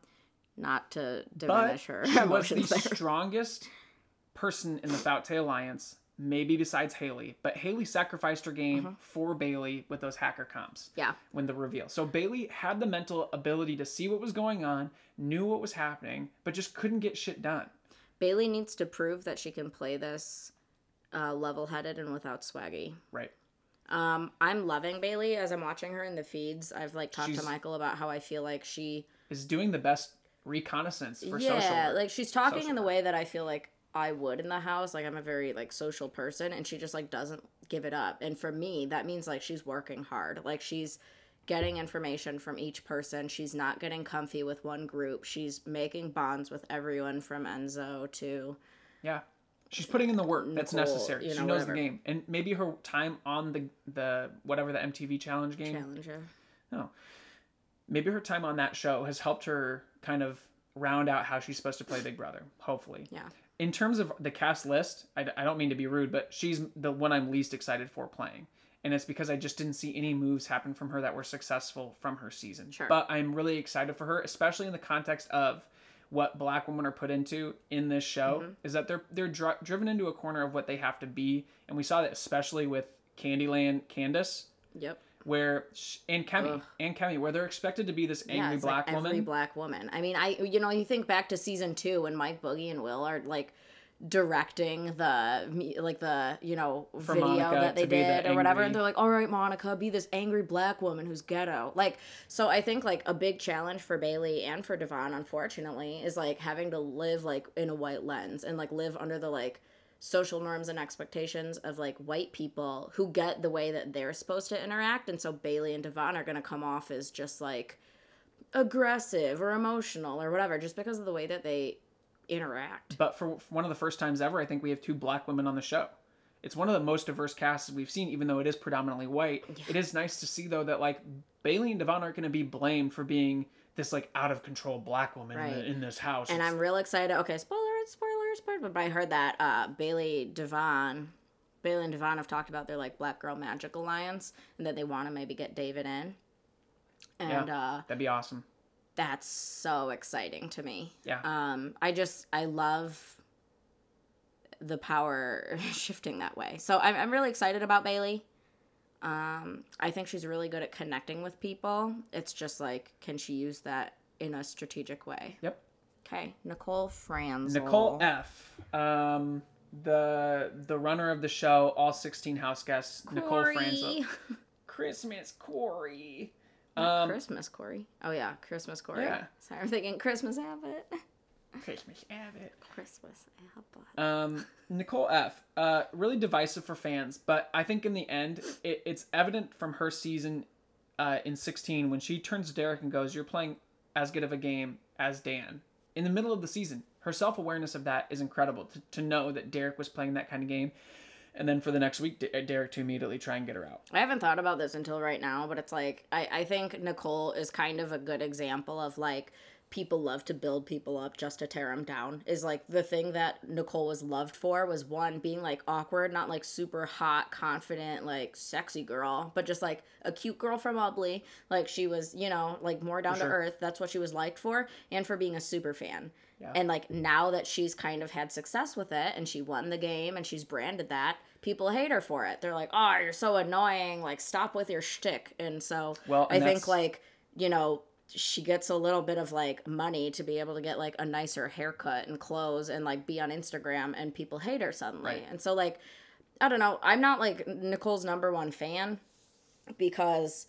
not to but diminish her she was the there. strongest person in the Foutte Alliance, maybe besides Haley. But Haley sacrificed her game Mm-hmm. for Bailey with those hacker comps. Yeah. when the reveal. So Bailey had the mental ability to see what was going on, knew what was happening, but just couldn't get shit done. Bailey needs to prove that she can play this uh, level-headed and without swaggy. Right. Um, I'm loving Bailey as I'm watching her in the feeds. I've like talked She's- to Michael about how I feel like she, Is doing the best reconnaissance for yeah, social work. like she's talking Social in the work. way that I feel like I would in the house. Like I'm a very like social person, and she just like doesn't give it up. And for me, that means like she's working hard. Like she's getting information from each person. She's not getting comfy with one group. She's making bonds with everyone from Enzo to yeah. She's putting in the work that's Nicole, necessary. you she knows whatever. the game. And maybe her time on the the whatever the MTV challenge game. challenger. No. Maybe her time on that show has helped her kind of round out how she's supposed to play Big Brother, hopefully. Yeah. In terms of the cast list, I, I don't mean to be rude, but she's the one I'm least excited for playing. And it's because I just didn't see any moves happen from her that were successful from her season. Sure. But I'm really excited for her, especially in the context of what black women are put into in this show Mm-hmm. is that they're they're dri- driven into a corner of what they have to be, and we saw that especially with Candyland Candace, Yep. Where and Kemi Ugh. and Kemi, where they're expected to be this angry it's black like woman. Every black woman. I mean, I you know, you think back to season two when Mike Boogie and Will are like directing the like the you know For video Monica that they be the did or whatever and they're like all right monica be this angry black woman who's ghetto like so i think like a big challenge for bailey and for devon unfortunately is like having to live like in a white lens and like live under the like social norms and expectations of like white people who get the way that they're supposed to interact and so bailey and devon are going to come off as just like aggressive or emotional or whatever just because of the way that they interact But for for one of the first times ever, I think we have two black women on the show. It's one of the most diverse casts we've seen, even though it is predominantly white. It is nice to see though that like Bailey and Devon aren't going to be blamed for being this like out of control black woman in, the, in this house. and It's- I'm real excited. Okay, spoilers, spoilers, spoilers. But I heard that uh, Bailey Devon, Bailey and Devon have talked about their like Black Girl Magic Alliance, and that they want to maybe get David in. And uh, that'd be awesome. that's so exciting to me. Yeah. Um, I just I love the power shifting that way. So I'm I'm really excited about Bailey. Um, I think she's really good at connecting with people. It's just like, can she use that in a strategic way? Yep. Okay, Nicole Franz. Nicole F. Um, the the runner of the show, all 16 house guests, Nicole Franzel. Christmas Corey. Um, Christmas Corey. Oh yeah, Christmas Corey. Yeah. Sorry, I'm thinking Christmas Abbott. Christmas Abbott. Christmas Abbott. Um, Nicole F. Uh, really divisive for fans, but I think in the end, it, it's evident from her season uh, in 16 when she turns to Derrick and goes, "You're playing as good of a game as Dan." In the middle of the season, her self awareness of that is incredible. To, to know that Derrick was playing that kind of game, and then for the next week, D- uh, Derrick to immediately try and get her out. I haven't thought about this until right now, but it's like I, I think Nicole is kind of a good example of like people love to build people up just to tear them down. Is like the thing that Nicole was loved for was one being like awkward, not like super hot, confident, like sexy girl, but just like a cute girl from Ubly. Like she was, you know, like more down to earth. That's what she was liked for, and for being a super fan. Yeah. And like now that she's kind of had success with it and she won the game and she's branded that, people hate her for it. They're like, "Oh, you're so annoying! Like, stop with your shtick." And so Well, I think like you know she gets a little bit of like money to be able to get like a nicer haircut and clothes and like be on Instagram and people hate her suddenly. Right. And so like I don't know, I'm not like Nicole's number one fan because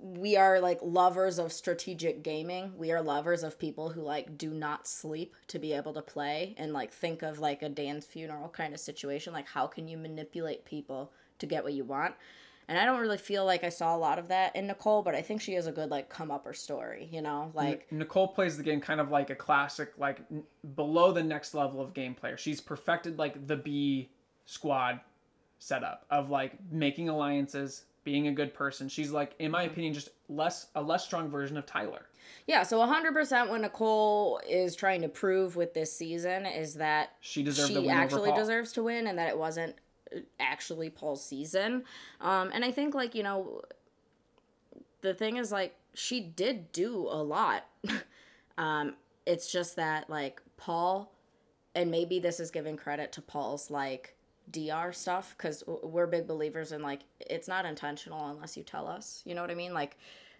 we are like lovers of strategic gaming. We are lovers of people who like do not sleep to be able to play and like think of like a Dan's funeral kind of situation. Like, how can you manipulate people to get what you want? And I don't really feel like I saw a lot of that in Nicole, but I think she has a good like come upper story, you know? Like Nicole plays the game kind of like a classic, like n- below the next level of game player. She's perfected like the B squad setup of like making alliances, being a good person. She's like, in my mm-hmm. opinion, just less a less strong version of Tyler. Yeah, so 100% what Nicole is trying to prove with this season is that She deserved she actually deserves to win and that it wasn't actually Paul's season. Um, and I think, like, you know, the thing is, like, she did do a lot. um, it's just that, like, Paul, and maybe this is giving credit to Paul's, like, DR stuff because we're big believers in, like, it's not intentional unless you tell us. You know what I mean? Like,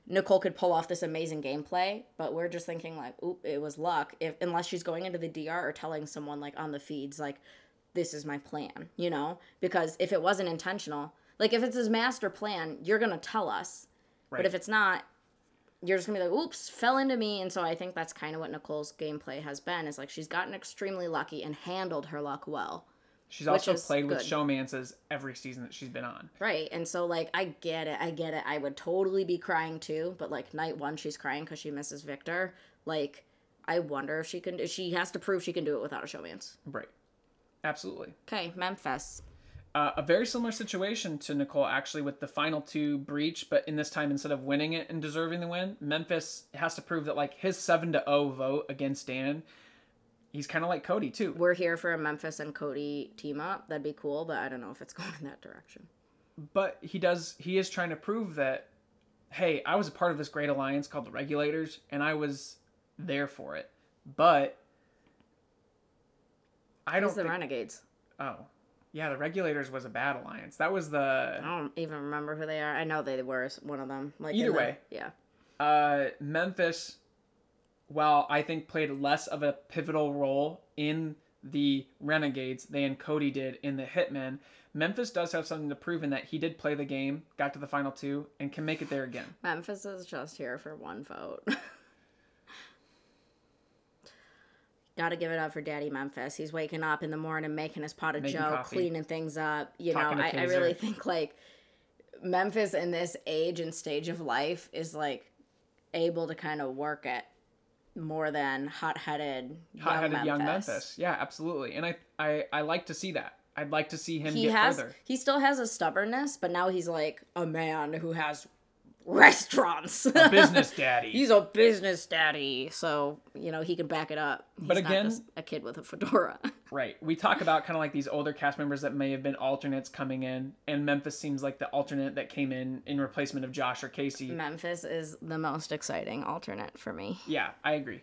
Nicole could pull off this amazing gameplay, but we're just thinking like, oop, it was luck. If unless she's going into the DR or telling someone like on the feeds like, this is my plan, you know? Because if it wasn't intentional, like if it's his master plan, you're gonna tell us. Right. But if it's not, you're just gonna be like, oops, fell into me. And so I think that's kind of what Nicole's gameplay has been. Is like she's gotten extremely lucky and handled her luck well. She's also played with good. showmances every season that she's been on. Right. And so, like, I get it. I get it. I would totally be crying too. But, like, night one, she's crying because she misses Victor. Like, I wonder if she can. She has to prove she can do it without a showmance. Right. Absolutely. Okay, Memphis. Uh, a very similar situation to Nicole actually with the final two breach, but in this time instead of winning it and deserving the win, Memphis has to prove that like his seven to zero vote against Dan, he's kind of like Cody too. We're here for a Memphis and Cody team up. That'd be cool, but I don't know if it's going in that direction. But he does he is trying to prove that, hey, I was a part of this great alliance called the Regulators, and I was there for it. But I don't Who's the think, Renegades? oh yeah, the Regulators was a bad alliance. That was the I don't even remember who they are. I know they were one of them. Like Either the- way. yeah. uh, Memphis, while I think played less of a pivotal role in the Renegades than Cody did in the Hitmen, Memphis does have something to prove in that he did play the game, got to the final two, and can make it there again. Memphis is just here for one vote. Gotta give it up for Daddy Memphis. He's waking up in the morning, making his pot of Making Joe, coffee. cleaning things up. You Talking know, I, I really think like Memphis in this age and stage of life is like able to kind of work it more than hot-headed, Hot-headed young young Memphis. Memphis, yeah, absolutely, and I, I, I like to see that. I'd like to see him He get has, further. he still has a stubbornness, but now he's like a man who has restaurants. A business daddy. He's a business daddy, so you know he can back it up. He's But not again- a kid with a fedora. Right. We talk about kind of like these older cast members that may have been alternates coming in, and Memphis seems like the alternate that came in in replacement of Josh or Casey. Memphis is the most exciting alternate for me. Yeah, I agree.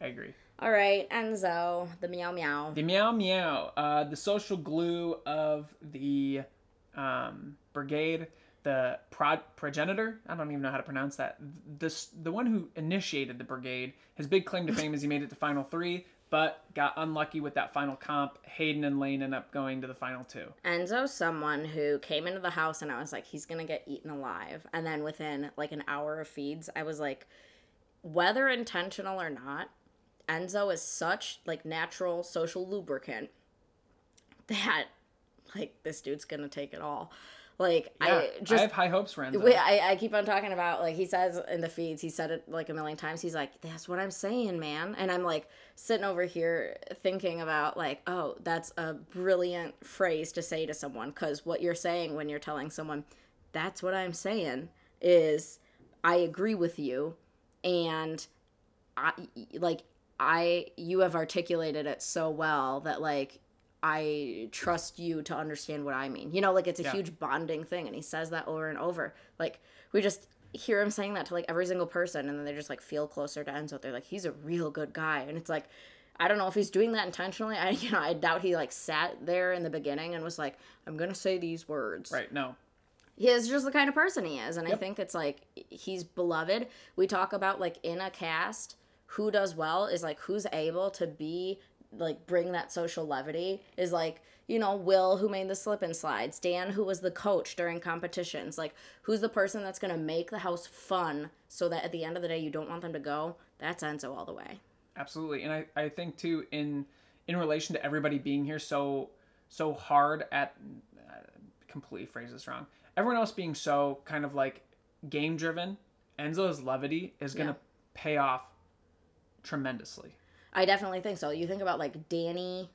I agree. All right, Enzo, the meow meow. The meow meow, uh, the social glue of the um, brigade, the pro- progenitor. I don't even know how to pronounce that. This the one who initiated the brigade. His big claim to fame is he made it to final three, but got unlucky with that final comp. Hayden and Lane end up going to the final two. Enzo's someone who came into the house and I was like, he's gonna get eaten alive. And then within like an hour of feeds, I was like, whether intentional or not, Enzo is such like natural social lubricant that like this dude's gonna take it all. Like Yeah, I just I have high hopes for Enzo. I, I keep on talking about like he says in the feeds he said it like a million times he's like that's what i'm saying man and i'm like sitting over here thinking about like oh that's a brilliant phrase to say to someone because what you're saying when you're telling someone that's what i'm saying is i agree with you and i like i you have articulated it so well that like I trust you to understand what I mean. You know, like it's a Yeah. huge bonding thing, and he says that over and over. Like we just hear him saying that to like every single person, and then they just like feel closer to Enzo. They're like, he's a real good guy, and it's like, I don't know if he's doing that intentionally. I you know I doubt he like sat there in the beginning and was like, I'm gonna say these words. Right. No. He is just the kind of person he is, and I think it's like he's beloved. We talk about like in a cast, who does well is like who's able to be like bring that social levity is like you know will who made the slip and slides dan who was the coach during competitions like who's the person that's going to make the house fun so that at the end of the day you don't want them to go that's enzo all the way Absolutely, and I, I think too in in relation to everybody being here so so hard at uh, completely phrase this wrong. Everyone else being so kind of like game driven. Enzo's levity is gonna Yeah. pay off tremendously. I definitely think so. You think about like Dani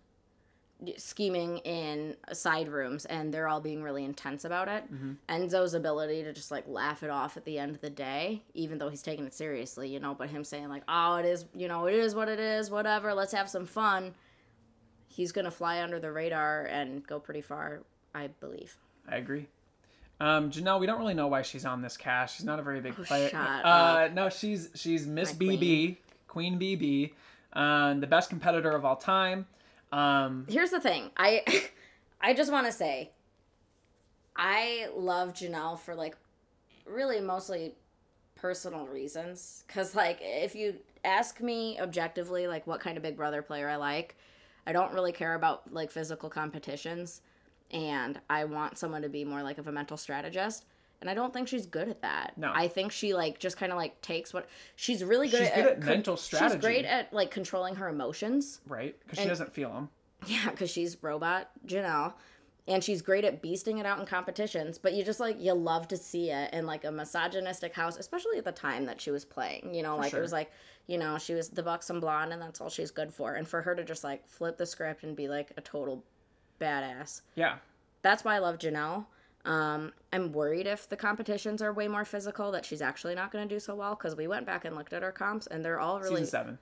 scheming in side rooms and they're all being really intense about it. Enzo's ability to just like laugh it off at the end of the day, even though he's taking it seriously, you know, but him saying like, "Oh, it is, you know, it is what it is, whatever, let's have some fun." He's going to fly under the radar and go pretty far, I believe. I agree. Um, Janelle, we don't really know why she's on this cast. She's not a very big player. Oh, shut uh, no, she's she's Miss My BB, Queen BB, the best competitor of all time. Um, here's the thing. I i just want to say i love janelle for like really mostly personal reasons. Because like if you ask me objectively like what kind of big brother player i like i don't really care about like physical competitions. And i want someone to be more like of a mental strategist and i don't think she's good at that No. i think she like just kind of like takes what she's really good She's at, good at con- mental strategy. she's great at like controlling her emotions right? Because she doesn't feel them. yeah, because she's robot Janelle, and she's great at beasting it out in competitions. But you just like you love to see it in like a misogynistic house, especially at the time that she was playing. You know, like sure. it was like you know she was the buxom blonde, and that's all she's good for. And for her to just like flip the script and be like a total badass, Yeah, that's why I love Janelle. Um, I'm worried if the competitions are way more physical that she's actually not going to do so well because we went back and looked at our comps and they're all really season seven.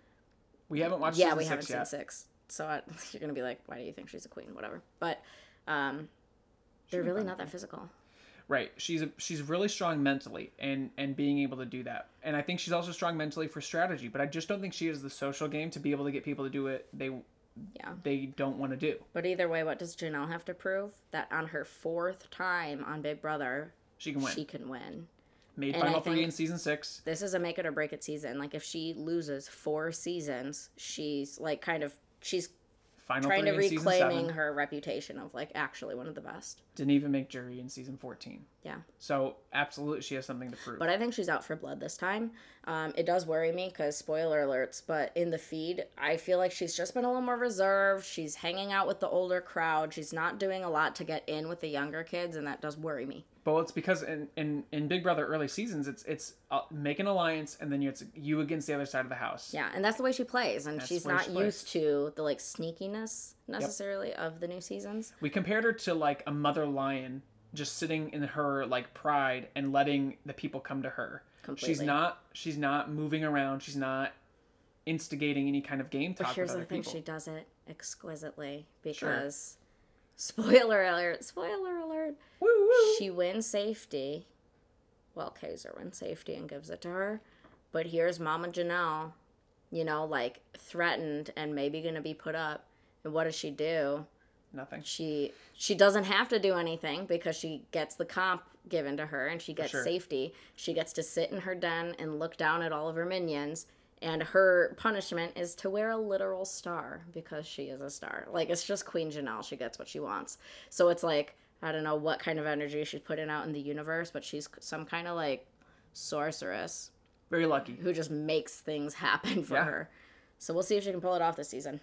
We haven't watched yeah, we haven't yet. seen six. So I, you're gonna be like, why do you think she's a queen? Whatever. But um, they're really not that physical. Right. She's a, she's really strong mentally and and being able to do that. And I think she's also strong mentally for strategy, but I just don't think she has the social game to be able to get people to do it they Yeah. they don't want to do. But either way, what does Janelle have to prove? That on her fourth time on Big Brother, She can win. she can win. Made and final 3 in season 6. This is a make it or break it season. Like if she loses four seasons, she's like kind of she's Final trying 3 to in reclaiming 7. her reputation of like actually one of the best. Didn't even make jury in season 14. Yeah. So, absolutely she has something to prove. But I think she's out for blood this time. Um, it does worry me because spoiler alerts, but in the feed, I feel like she's just been a little more reserved. She's hanging out with the older crowd. She's not doing a lot to get in with the younger kids, and that does worry me. But it's because in, in, in Big Brother early seasons, it's it's uh, make an alliance and then it's you against the other side of the house. Yeah, and that's the way she plays, and That's she's not she used to the like sneakiness necessarily of the new seasons. We compared her to like a mother lion just sitting in her like pride and letting the people come to her. She's not she's not moving around. She's not instigating any kind of game But talk here's with the thing: people. she does it exquisitely because, spoiler alert! Spoiler alert! Woo, woo. she wins safety. Well, Kaysar wins safety and gives it to her. But here's Mama Janelle, you know, like threatened and maybe gonna be put up. And what does she do? Nothing. She she doesn't have to do anything because she gets the comp given to her and she gets sure. safety. She gets to sit in her den and look down at all of her minions. And her punishment is to wear a literal star because she is a star. Like it's just Queen Janelle. She gets what she wants. So it's like I don't know what kind of energy she's putting out in the universe, but she's some kind of like sorceress Very lucky. who just makes things happen for Yeah. her. So we'll see if she can pull it off this season.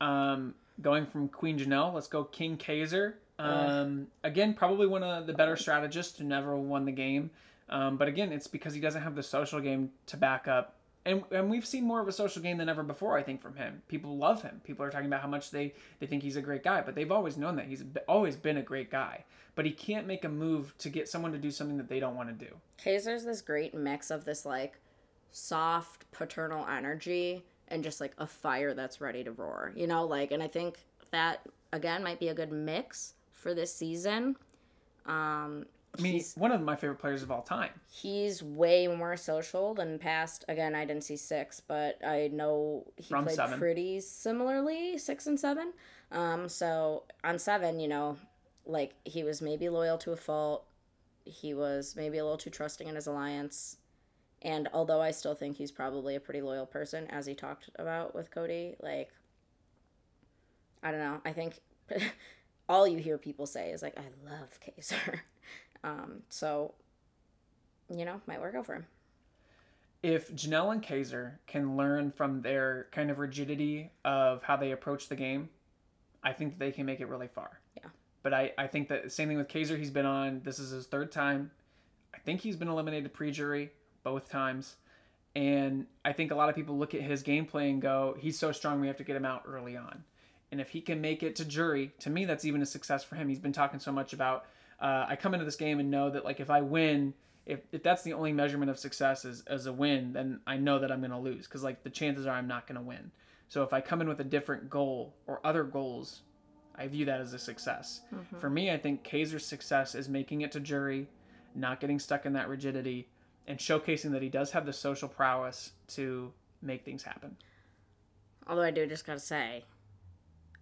Um, going from Queen Janelle, let's go King Kaysar. Um, again, probably one of the better strategists who never won the game. Um, but again, it's because he doesn't have the social game to back up. And, and we've seen more of a social game than ever before, I think, from him. People love him. People are talking about how much they, they think he's a great guy, but they've always known that. He's always been a great guy. But he can't make a move to get someone to do something that they don't want to do. Kaysar's this great mix of this like soft paternal energy and just like a fire that's ready to roar. You know, like and I think that again might be a good mix for this season. Um I mean, he's one of my favorite players of all time. he's way more social than past again I didn't see 6, but I know he From played seven. pretty similarly 6 and 7. Um so on 7, you know, like he was maybe loyal to a fault. He was maybe a little too trusting in his alliance. And although I still think he's probably a pretty loyal person, as he talked about with Cody, like I don't know. I think all you hear people say is like, I love Kaysar. Um, so, you know, might work out for him. If Janelle and Kaysar can learn from their kind of rigidity of how they approach the game, I think they can make it really far. Yeah. But I, I think that same thing with Kaysar. He's been on. This is his third time. I think he's been eliminated pre-jury both times. And I think a lot of people look at his gameplay and go, he's so strong, we have to get him out early on. And if he can make it to jury, to me, that's even a success for him. He's been talking so much about, uh, I come into this game and know that, like, if I win, if, if that's the only measurement of success is as a win, then I know that I'm going to lose because, like, the chances are I'm not going to win. So if I come in with a different goal or other goals, I view that as a success. Mm-hmm. For me, I think Kaysar's success is making it to jury, not getting stuck in that rigidity, and showcasing that he does have the social prowess to make things happen. Although I do just gotta say,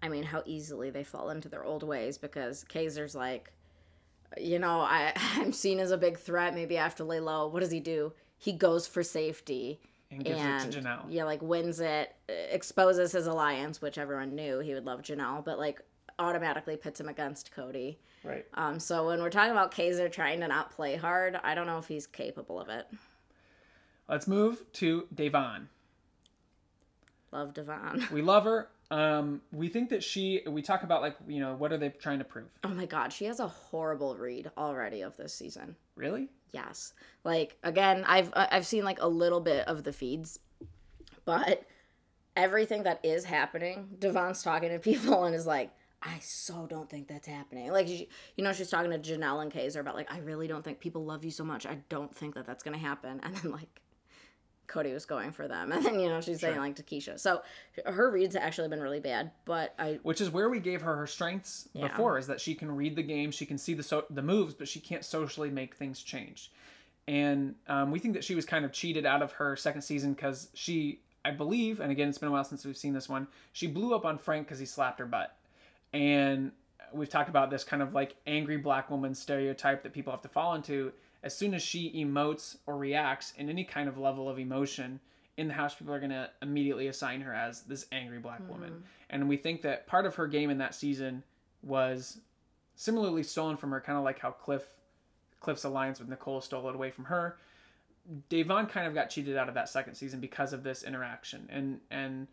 I mean, how easily they fall into their old ways because Kaysar's like, you know, I I'm seen as a big threat. Maybe I have to lay low. What does he do? He goes for safety and gives and, it to Janelle. Yeah, like wins it, exposes his alliance, which everyone knew he would love Janelle, but like automatically pits him against Cody. Right. Um, so when we're talking about Kaysar trying to not play hard, I don't know if he's capable of it. Let's move to Devon. Love Devon. We love her. Um, we think that she. We talk about like you know what are they trying to prove? Oh my God, she has a horrible read already of this season. Really? Yes. Like again, I've I've seen like a little bit of the feeds, but everything that is happening, Devon's talking to people and is like, I so don't think that's happening. Like, she, you know, she's talking to Janelle and Kaysar about, like, I really don't think people love you so much. I don't think that that's going to happen. And then, like, Cody was going for them. And then, you know, she's sure. saying, like, to Keisha. So her reads actually been really bad, but I. Which is where we gave her her strengths yeah. before, is that she can read the game, she can see the, so- the moves, but she can't socially make things change. And um, we think that she was kind of cheated out of her second season because she, I believe, and again, it's been a while since we've seen this one, she blew up on Frank because he slapped her butt and we've talked about this kind of like angry black woman stereotype that people have to fall into as soon as she emotes or reacts in any kind of level of emotion in the house people are going to immediately assign her as this angry black mm-hmm. woman. And we think that part of her game in that season was similarly stolen from her kind of like how cliff cliff's alliance with nicole stole it away from her. Devon kind of got cheated out of that second season because of this interaction. And and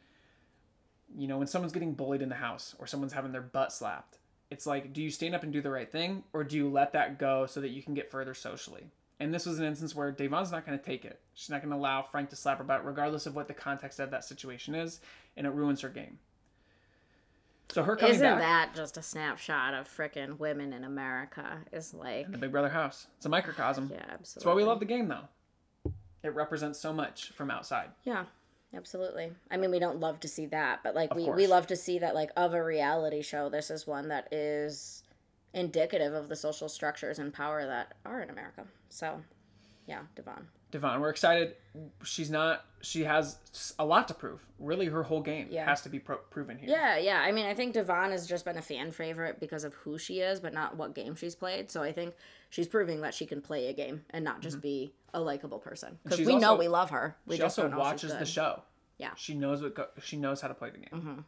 you know, when someone's getting bullied in the house or someone's having their butt slapped, it's like, do you stand up and do the right thing or do you let that go so that you can get further socially? And this was an instance where Devon's not going to take it. She's not going to allow Frank to slap her butt, regardless of what the context of that situation is, and it ruins her game. So her coming Isn't back, that just a snapshot of frickin' women in America? Is like the Big Brother house. It's a microcosm. Yeah, absolutely. That's why we love the game, though. It represents so much from outside. Yeah. Absolutely. I mean, we don't love to see that, but like we, we love to see that like of a reality show, this is one that is indicative of the social structures and power that are in America. So, yeah, Devon. Devon, we're excited. She's not. She has a lot to prove. Really, her whole game yeah. has to be pro- proven here. Yeah, yeah. I mean, I think Devon has just been a fan favorite because of who she is, but not what game she's played. So I think she's proving that she can play a game and not just mm-hmm. be a likable person. Because we also, know we love her. We she also watches the show. Yeah. She knows what go- she knows how to play the game. Mm-hmm.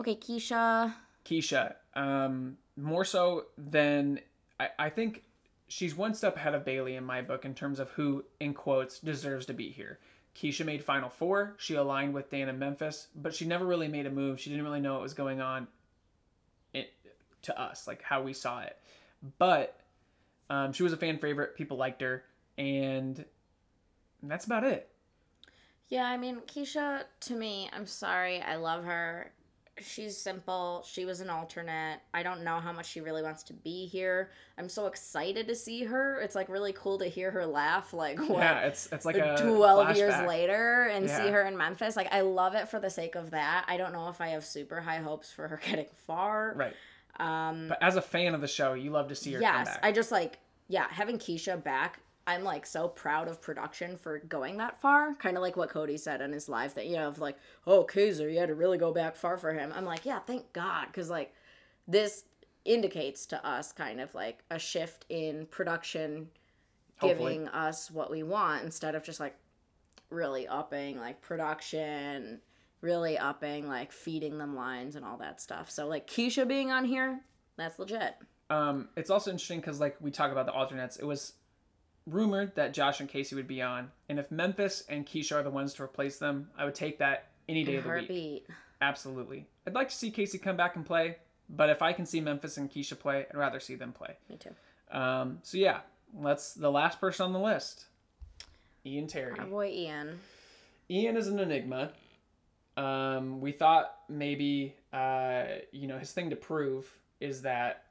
Okay, Keisha. Keisha, um, more so than I, I think she's one step ahead of Bailey in my book in terms of who, in quotes, deserves to be here. Keisha made Final Four. She aligned with Dan in Memphis, but she never really made a move. She didn't really know what was going on it, to us, like how we saw it. But um, she was a fan favorite. People liked her, and that's about it. Yeah, I mean, Keisha, to me, I'm sorry. I love her. She's simple. She was an alternate. I don't know how much she really wants to be here. I'm so excited to see her. It's like really cool to hear her laugh. Like what, yeah, it's it's like twelve flashback. years later and yeah. see her in Memphis. Like I love it for the sake of that. I don't know if I have super high hopes for her getting far. Right. Um, but as a fan of the show, you love to see her. Yes, I just like yeah having Keisha back I'm like so proud of production for going that far. Kind of like what Cody said in his live that, you know, of like, oh, Kaysar, you had to really go back far for him. I'm like, yeah, thank God. Cause like this indicates to us kind of like a shift in production Hopefully. giving us what we want instead of just like really upping like production really upping like feeding them lines and all that stuff. So like Keisha being on here, that's legit. Um, it's also interesting because like we talk about the alternates, it was rumored that Josh and Casey would be on, and if Memphis and Keisha are the ones to replace them, I would take that any day of the week. Heartbeat. Absolutely, I'd like to see Casey come back and play, but if I can see Memphis and Keisha play, I'd rather see them play. Me too. Um, so yeah, let's the last person on the list, Ian Terry. Our boy Ian. Ian is an enigma. Um, we thought maybe uh, you know his thing to prove is that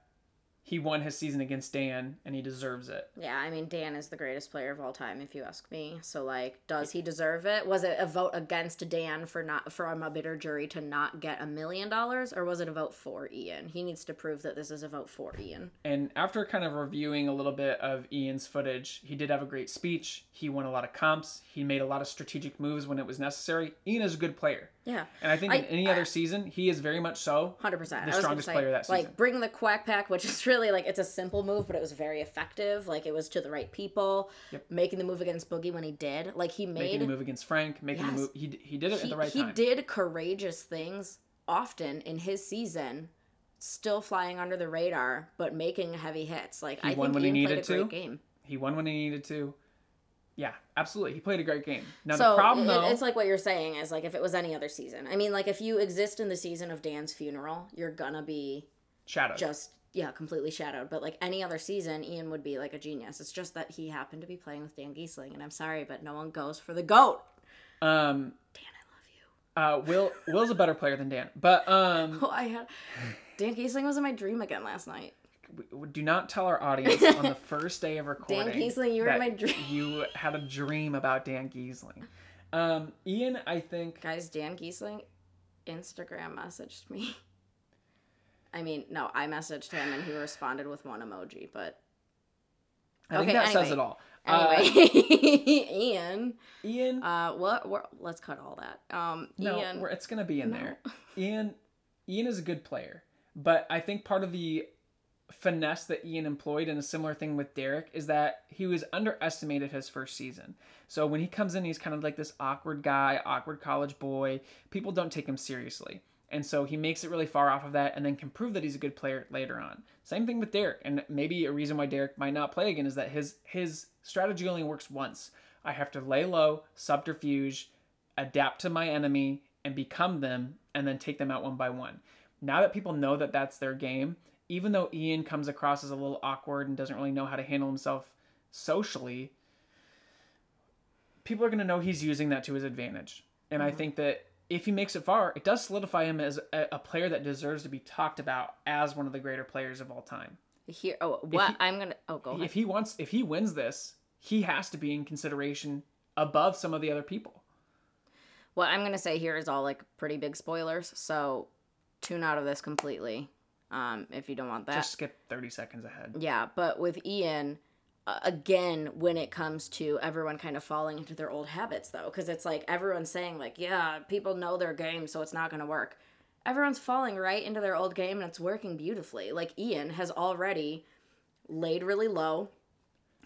he won his season against Dan and he deserves it. Yeah, I mean Dan is the greatest player of all time, if you ask me. So like, does he deserve it? Was it a vote against Dan for not from a bitter jury to not get a million dollars, or was it a vote for Ian? He needs to prove that this is a vote for Ian. And after kind of reviewing a little bit of Ian's footage, he did have a great speech. He won a lot of comps. He made a lot of strategic moves when it was necessary. Ian is a good player. Yeah, And I think I- in any other season, he is very much so. hundred percent. The strongest player that season. Like bring the quack pack, which is really like it's a simple move, but it was very effective. Like it was to the right people. Yep. Making the move against Boogie when he did, like he made Making the move against Frank, making Yes. the move. He, he did it he, at the right he time. He did courageous things often in his season, still flying under the radar, but making heavy hits. Like He I won think when he needed played a to. great game. He won when he needed to. Yeah, absolutely. He played a great game. Now so the problem though, it's like what you're saying is like if it was any other season. I mean, like if you exist in the season of Dan's funeral, you're gonna be shadowed. just yeah completely shadowed. But like any other season, Ian would be like a genius. It's just that he happened to be playing with Dan Gheesling, and I'm sorry, but no one goes for the goat. Um, Dan, I love you. uh, Will Will's a better player than Dan, but um, Oh, I had Dan Gheesling was in my dream again last night. Do not tell our audience on the first day of recording. Dan Gheesling, you were in my dream. You had a dream about Dan Gheesling. Um, Ian, I think Guys, Dan Gheesling Instagram messaged me. I mean, no, I messaged him and he responded with one emoji, but I think Okay, that says it all. Uh, anyway, Ian, Ian, uh, what, what? Let's cut all that. Um, no, Ian, we're, it's gonna be in No. there. Ian, Ian is a good player, but I think part of the finesse that Ian employed, and a similar thing with Derrick, is that he was underestimated his first season. So when he comes in, he's kind of like this awkward guy, awkward college boy. People don't take him seriously. And so he makes it really far off of that and then can prove that he's a good player later on. Same thing with Derrick. And maybe a reason why Derrick might not play again is that his his strategy only works once. I have to lay low, subterfuge, adapt to my enemy, and become them, and then take them out one by one. Now that people know that that's their game, even though Ian comes across as a little awkward and doesn't really know how to handle himself socially, people are going to know he's using that to his advantage. And I mm-hmm. think that if he makes it far, it does solidify him as a, a player that deserves to be talked about as one of the greater players of all time. here. Oh, what? he- I'm gonna. Oh, go ahead. If he wants, if he wins this, he has to be in consideration above some of the other people. What I'm gonna say here is all like pretty big spoilers, so tune out of this completely. Um, if you don't want that. Just skip 30 seconds ahead. Yeah, but with Ian, uh, again, when it comes to everyone kind of falling into their old habits, though, because it's like everyone's saying, like, yeah, people know their game, so it's not going to work. Everyone's falling right into their old game, and it's working beautifully. Like, Ian has already laid really low.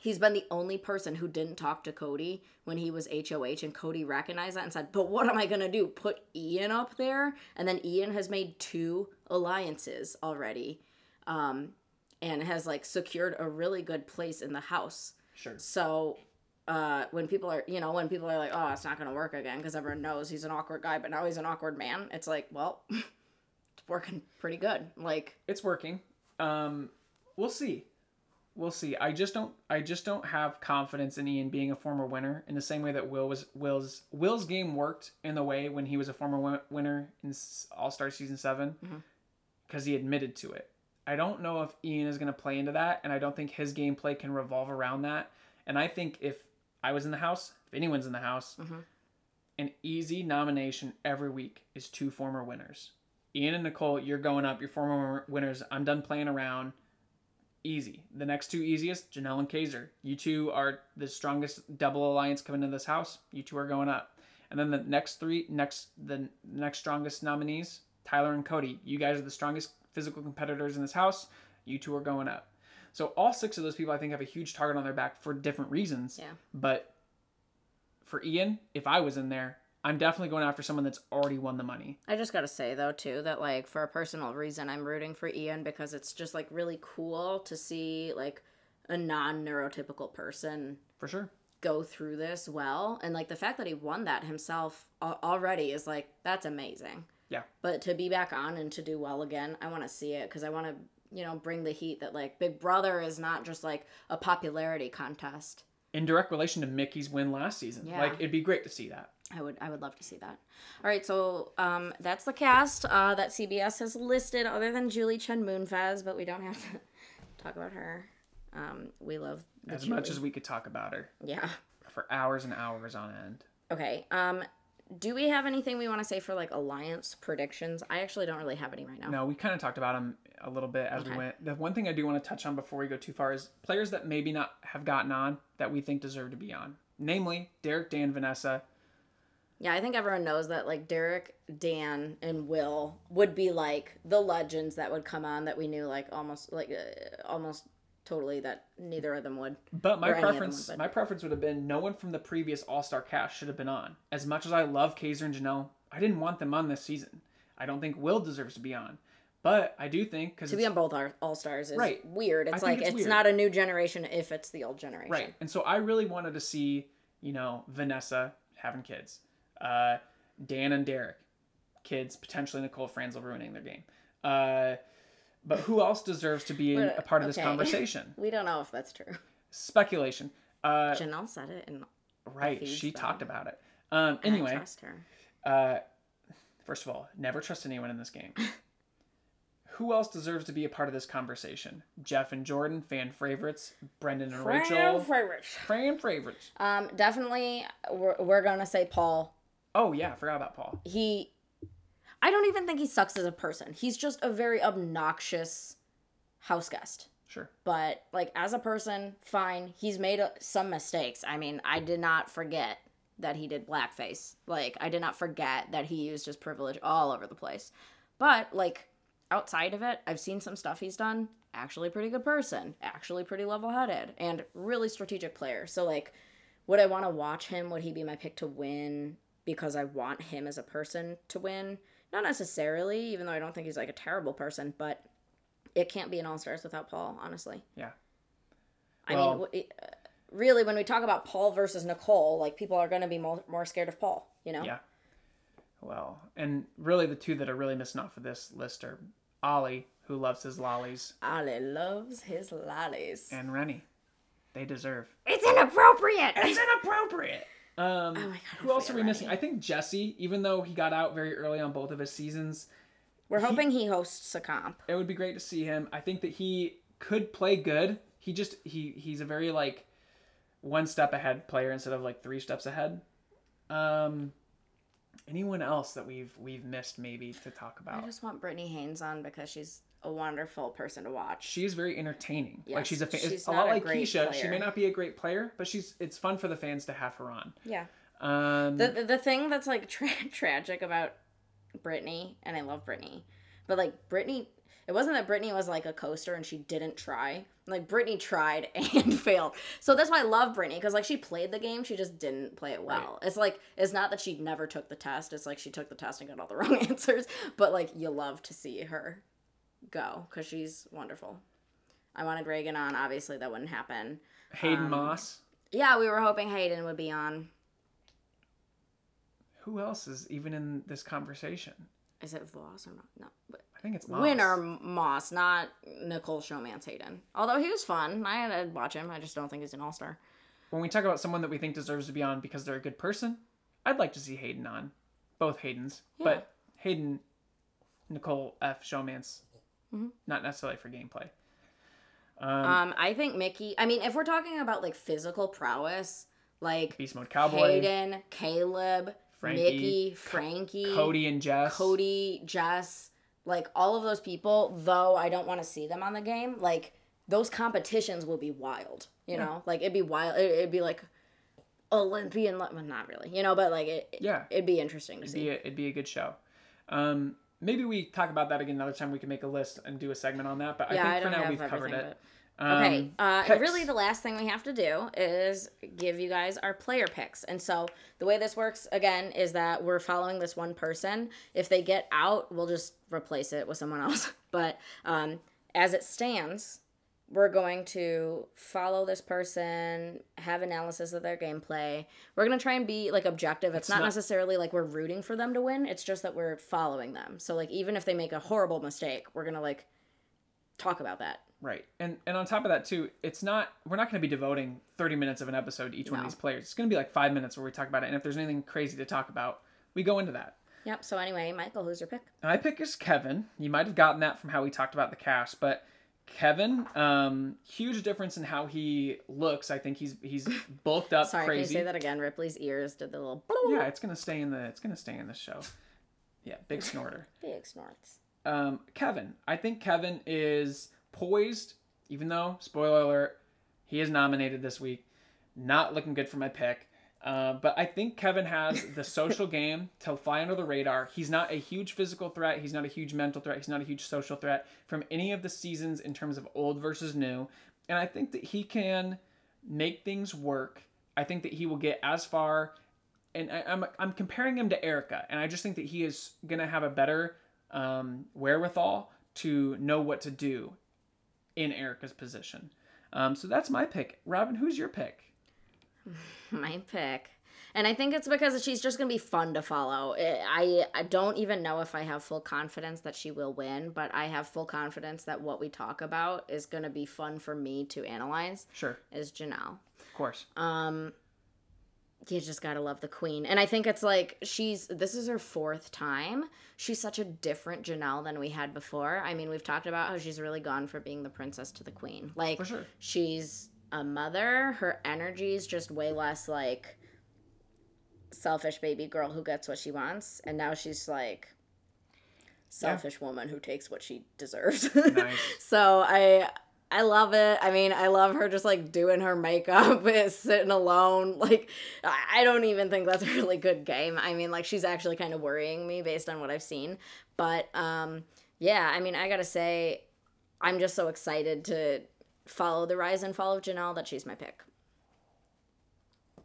He's been the only person who didn't talk to Cody when he was HOH, and Cody recognized that and said, But what am I going to do? Put Ian up there? And then Ian has made two alliances already. Um, and has like secured a really good place in the house. Sure. So uh, when people are, you know, when people are like, "Oh, it's not gonna work again," because everyone knows he's an awkward guy, but now he's an awkward man. It's like, well, it's working pretty good. Like, It's working. Um, we'll see. We'll see. I just don't. I just don't have confidence in Ian being a former winner in the same way that Will was. Will's Will's game worked in the way when he was a former win- winner in All Star Season 7 Mhm. because he admitted to it. I don't know if Ian is going to play into that, and I don't think his gameplay can revolve around that. And I think if I was in the house, if anyone's in the house, Mhm. an easy nomination every week is two former winners. Ian and Nicole, you're going up. You're former winners. I'm done playing around. Easy. The next two easiest, Janelle and Kaysar. You two are the strongest double alliance coming into this house. You two are going up. And then the next three, next the next strongest nominees, Tyler and Cody. You guys are the strongest physical competitors in this house. You two are going up. So all six of those people, I think, have a huge target on their back for different reasons. Yeah. But for Ian, if I was in there, I'm definitely going after someone that's already won the money. I just gotta say though too that like for a personal reason I'm rooting for Ian because it's just like really cool to see like a non neurotypical person For sure. go through this well and like the fact that he won that himself already is like that's amazing. Yeah. But to be back on and to do well again, I want to see it because I want to you know bring the heat that like Big Brother is not just like a popularity contest. In direct relation to Michie's win last season. Yeah. Like it'd be great to see that. I would I would love to see that. All right, so um, that's the cast uh, that CBS has listed, other than Julie Chen Moonves, but we don't have to talk about her. Um, we love the As much as we could talk about her yeah. for hours and hours on end. Okay. Um, do we have anything we want to say for like alliance predictions? I actually don't really have any right now. No, we kind of talked about them a little bit as we went. The one thing I do want to touch on before we go too far is players that maybe not have gotten on that we think deserve to be on. Namely, Derrick, Dan, Vanessa. Yeah, I think everyone knows that like Derrick, Dan, and Will would be like the legends that would come on that we knew like almost like uh, almost totally that neither of them would. But my Or any of them preference, would. my preference would have been no one from the previous All Star cast should have been on. As much as I love Kaysar and Janelle, I didn't want them on this season. I don't think Will deserves to be on, but I do think because To be on both All Stars is Right. weird. It's like it's it's, weird. not a new generation if it's the old generation. right, and so I really wanted to see you know Vanessa having kids, uh, Dan and Derrick, kids potentially Nicole Franzel ruining their game. Uh, but who else deserves to be in, a part of this conversation? We don't know if that's true. Speculation. Uh, Janelle said it, and right, feeds she them. talked about it. Um, I anyway, trust her. Uh, first of all, never trust anyone in this game. Who else deserves to be a part of this conversation? Jeff and Jordan, fan favorites. Brendon and Rachel, fan favorites. fan favorites. Um, definitely, we're, we're gonna say Paul. Oh yeah, I forgot about Paul. He, I don't even think he sucks as a person. He's just a very obnoxious house guest. Sure. But like as a person, fine. He's made uh, some mistakes. I mean, I did not forget that he did blackface. Like I did not forget that he used his privilege all over the place. But like outside of it, I've seen some stuff he's done. Actually, pretty good person. Actually, pretty level-headed and really strategic player. So like, would I want to watch him? Would he be my pick to win because I want him as a person to win? Not necessarily, even though I don't think he's like a terrible person, but it can't be an All Stars without Paul, honestly. Yeah. I Well- mean, it- uh, really, when we talk about Paul versus Nicole, like people are going to be more, more scared of Paul, you know? Yeah. Well, and really the two that are really missing off of this list are Ollie, who loves his lollies, Ollie loves his lollies. and Renny. They deserve. It's inappropriate. It's inappropriate. Um, Oh God, who else are we missing? I think Jesse, even though he got out very early on both of his seasons, We're hoping he hosts a comp. it would be great to see him. I think that he could play good. He just he he's a very like one step ahead player instead of like three steps ahead. Um anyone else that we've we've missed maybe to talk about? I just want Brittany Haynes on because she's a wonderful person to watch. She is very entertaining. like she's a fan. she's It's a lot a like Keesha. She may not be a great player, but she's it's fun for the fans to have her on. Yeah. Um The, the, the thing that's like tra- tragic about Brittany, and I love Brittany, but like Brittany, it wasn't that Brittany was like a coaster and she didn't try. Like Brittany tried and failed. So that's why I love Brittany because like she played the game, she just didn't play it well. It's like it's not that she never took the test. It's like she took the test and got all the wrong answers. But like you love to see her go because she's wonderful. I wanted Reagan on. Obviously, that wouldn't happen. Hayden um, Moss. Yeah, we were hoping Hayden would be on. Who else is even in this conversation? Is it Voss or not? No. But I think it's Moss. Winner Moss, not Nicole Showmance Hayden. Although he was fun. I, I'd watch him. I just don't think he's an all star. when we talk about someone that we think deserves to be on because they're a good person, I'd like to see Hayden on. Both Haydens. Yeah. But Hayden, Nicole F. Showmance, Mhm. not necessarily for gameplay. Um, Um, I think Michie. I mean, if we're talking about like physical prowess, like Beast Mode Cowboy, Hayden, Caleb, Frankie, Michie, Frankie, Cody and Jess. Cody, Jess, like all of those people. Though I don't want to see them on the game, like those competitions will be wild. You Yeah. know, like it'd be wild. it- It'd be like Olympian. Well, not really. You know, but like it. Yeah. It'd be interesting to It'd see. be, a, it'd be a good show. Um, maybe we talk about that again another time. We can make a list and do a segment on that. But yeah, I I, think for now we've covered it. Okay. Um, Uh, picks. really, the last thing we have to do is give you guys our player picks. And so the way this works again is that we're following this one person. If they get out, we'll just replace it with someone else. But um, as it stands, we're going to follow this person, have analysis of their gameplay. We're gonna try and be like objective. It's, not, not- necessarily like we're rooting for them to win. It's just that we're following them. So like even if they make a horrible mistake, we're gonna like talk about that. Right. And and on top of that too, it's not we're not going to be devoting 30 minutes of an episode to each one of these players. It's going to be like 5 minutes where we talk about it and if there's anything crazy to talk about, we go into that. Yep. So anyway, Michael, who's your pick? My pick is Kevin. You might have gotten that from how we talked about the cast, but Kevin, um, huge difference in how he looks. I think he's he's bulked up Sorry, crazy. can you say that again? Ripley's ears did the little Yeah, it's gonna stay in the it's gonna stay in the show. Yeah, big snorter. big snorts. Um, Kevin, I think Kevin is poised, even though spoiler alert, he is nominated this week. Not looking good for my pick. Uh, but I think Kevin has the social game to fly under the radar. He's not a huge physical threat. He's not a huge mental threat. He's not a huge social threat from any of the seasons in terms of old versus new. And I think that he can make things work. I think that he will get as far. And I, I'm I'm comparing him to Erica, and I just think that he is gonna have a better um, wherewithal to know what to do in Erica's position. Um, so that's my pick. Robin, who's your pick? My pick. And I think it's because she's just going to be fun to follow. I, I don't even know if I have full confidence that she will win, but I have full confidence that what we talk about is going to be fun for me to analyze. Sure, Is Janelle. of course. Um, you just gotta love the queen, and I think it's like she's this is her fourth time. She's such a different Janelle than we had before. I mean, we've talked about how she's really gone for being the princess to the queen. Like For sure. she's a mother. Her energy is just way less like selfish baby girl who gets what she wants, and now she's like selfish woman who takes what she deserves. Nice. so I I love it. I mean, I love her just like doing her makeup, sitting alone. Like, I I don't even think that's a really good game. I mean, like, she's actually kind of worrying me based on what I've seen. But, um, yeah, I mean, I gotta say, I'm just so excited to follow the rise and fall of Janelle that she's my pick.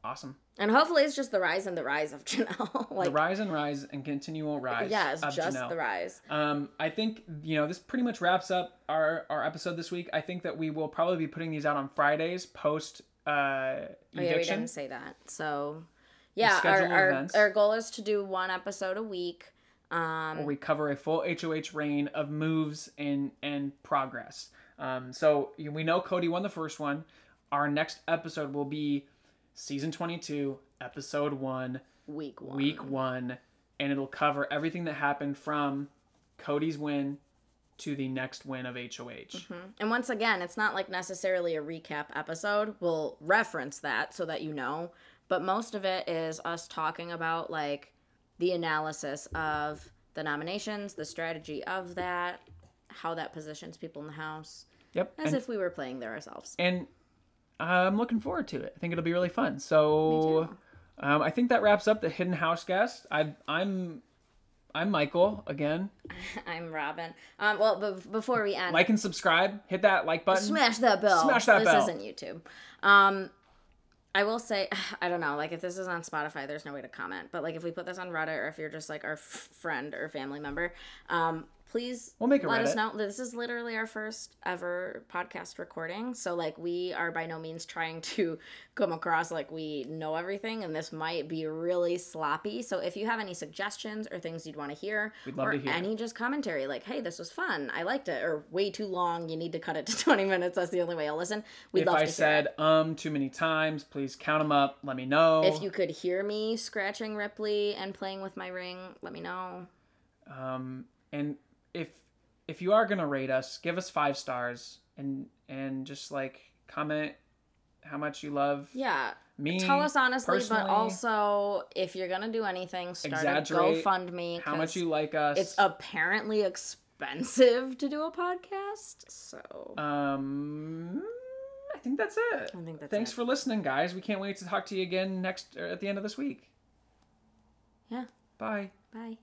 Awesome. And hopefully it's just the rise and the rise of Janelle. like, the rise and rise and continual rise. yeah, it's of just Janelle. the rise. Um, I think you know this pretty much wraps up our our episode this week. I think that we will probably be putting these out on Fridays post uh, Oh, yeah, we didn't say that. So, yeah, our, our, events. our goal is to do one episode a week. Um, where we cover a full HOH reign of moves and and progress. Um, so we know Cody won the first one. Our next episode will be season 22, episode 1, week one. week 1, and it'll cover everything that happened from Cody's win to the next win of HOH. And once again, it's not like necessarily a recap episode. We'll reference that so that you know. But most of it is us talking about like the analysis of the nominations, the strategy of that, how that positions people in the house, Yep. as and, if we were playing there ourselves. and I'm looking forward to it. I think it'll be really fun. So um, I think that wraps up the hidden house guest. I I'm I'm Michael again. I'm Robin. Um, well, b- before we end, like and subscribe. Hit that like button. smash that bell. Smash that this bell. isn't YouTube. Um, I will say, I don't know, like if this is on Spotify, there's no way to comment. But like if we put this on Reddit or if you're just like our f- friend or family member, um, please We'll make a let us know. This is literally our first ever podcast recording. So like we are by no means trying to come across like we know everything and this might be really sloppy. So if you have any suggestions or things you'd want to hear or to hear. any just commentary like, hey, this was fun. I liked it. Or way too long. You need to cut it to 20 minutes. That's the only way I'll listen. We'd if love I to hear If I said it. um too many times, please count them up. Let me know. If you could hear me scratching Ripley and playing with my ring, let me know. um and if if you are gonna rate us, give us five stars and and just like comment how much you love Yeah. me. Tell us honestly, but also if you're gonna do anything, start a Exaggerate GoFundMe. how much you like us. It's apparently expensive to do a podcast, so um. I think that's it. I think that's Thanks it. for listening, guys. We can't wait to talk to you again next or at the end of this week. yeah. Bye. Bye.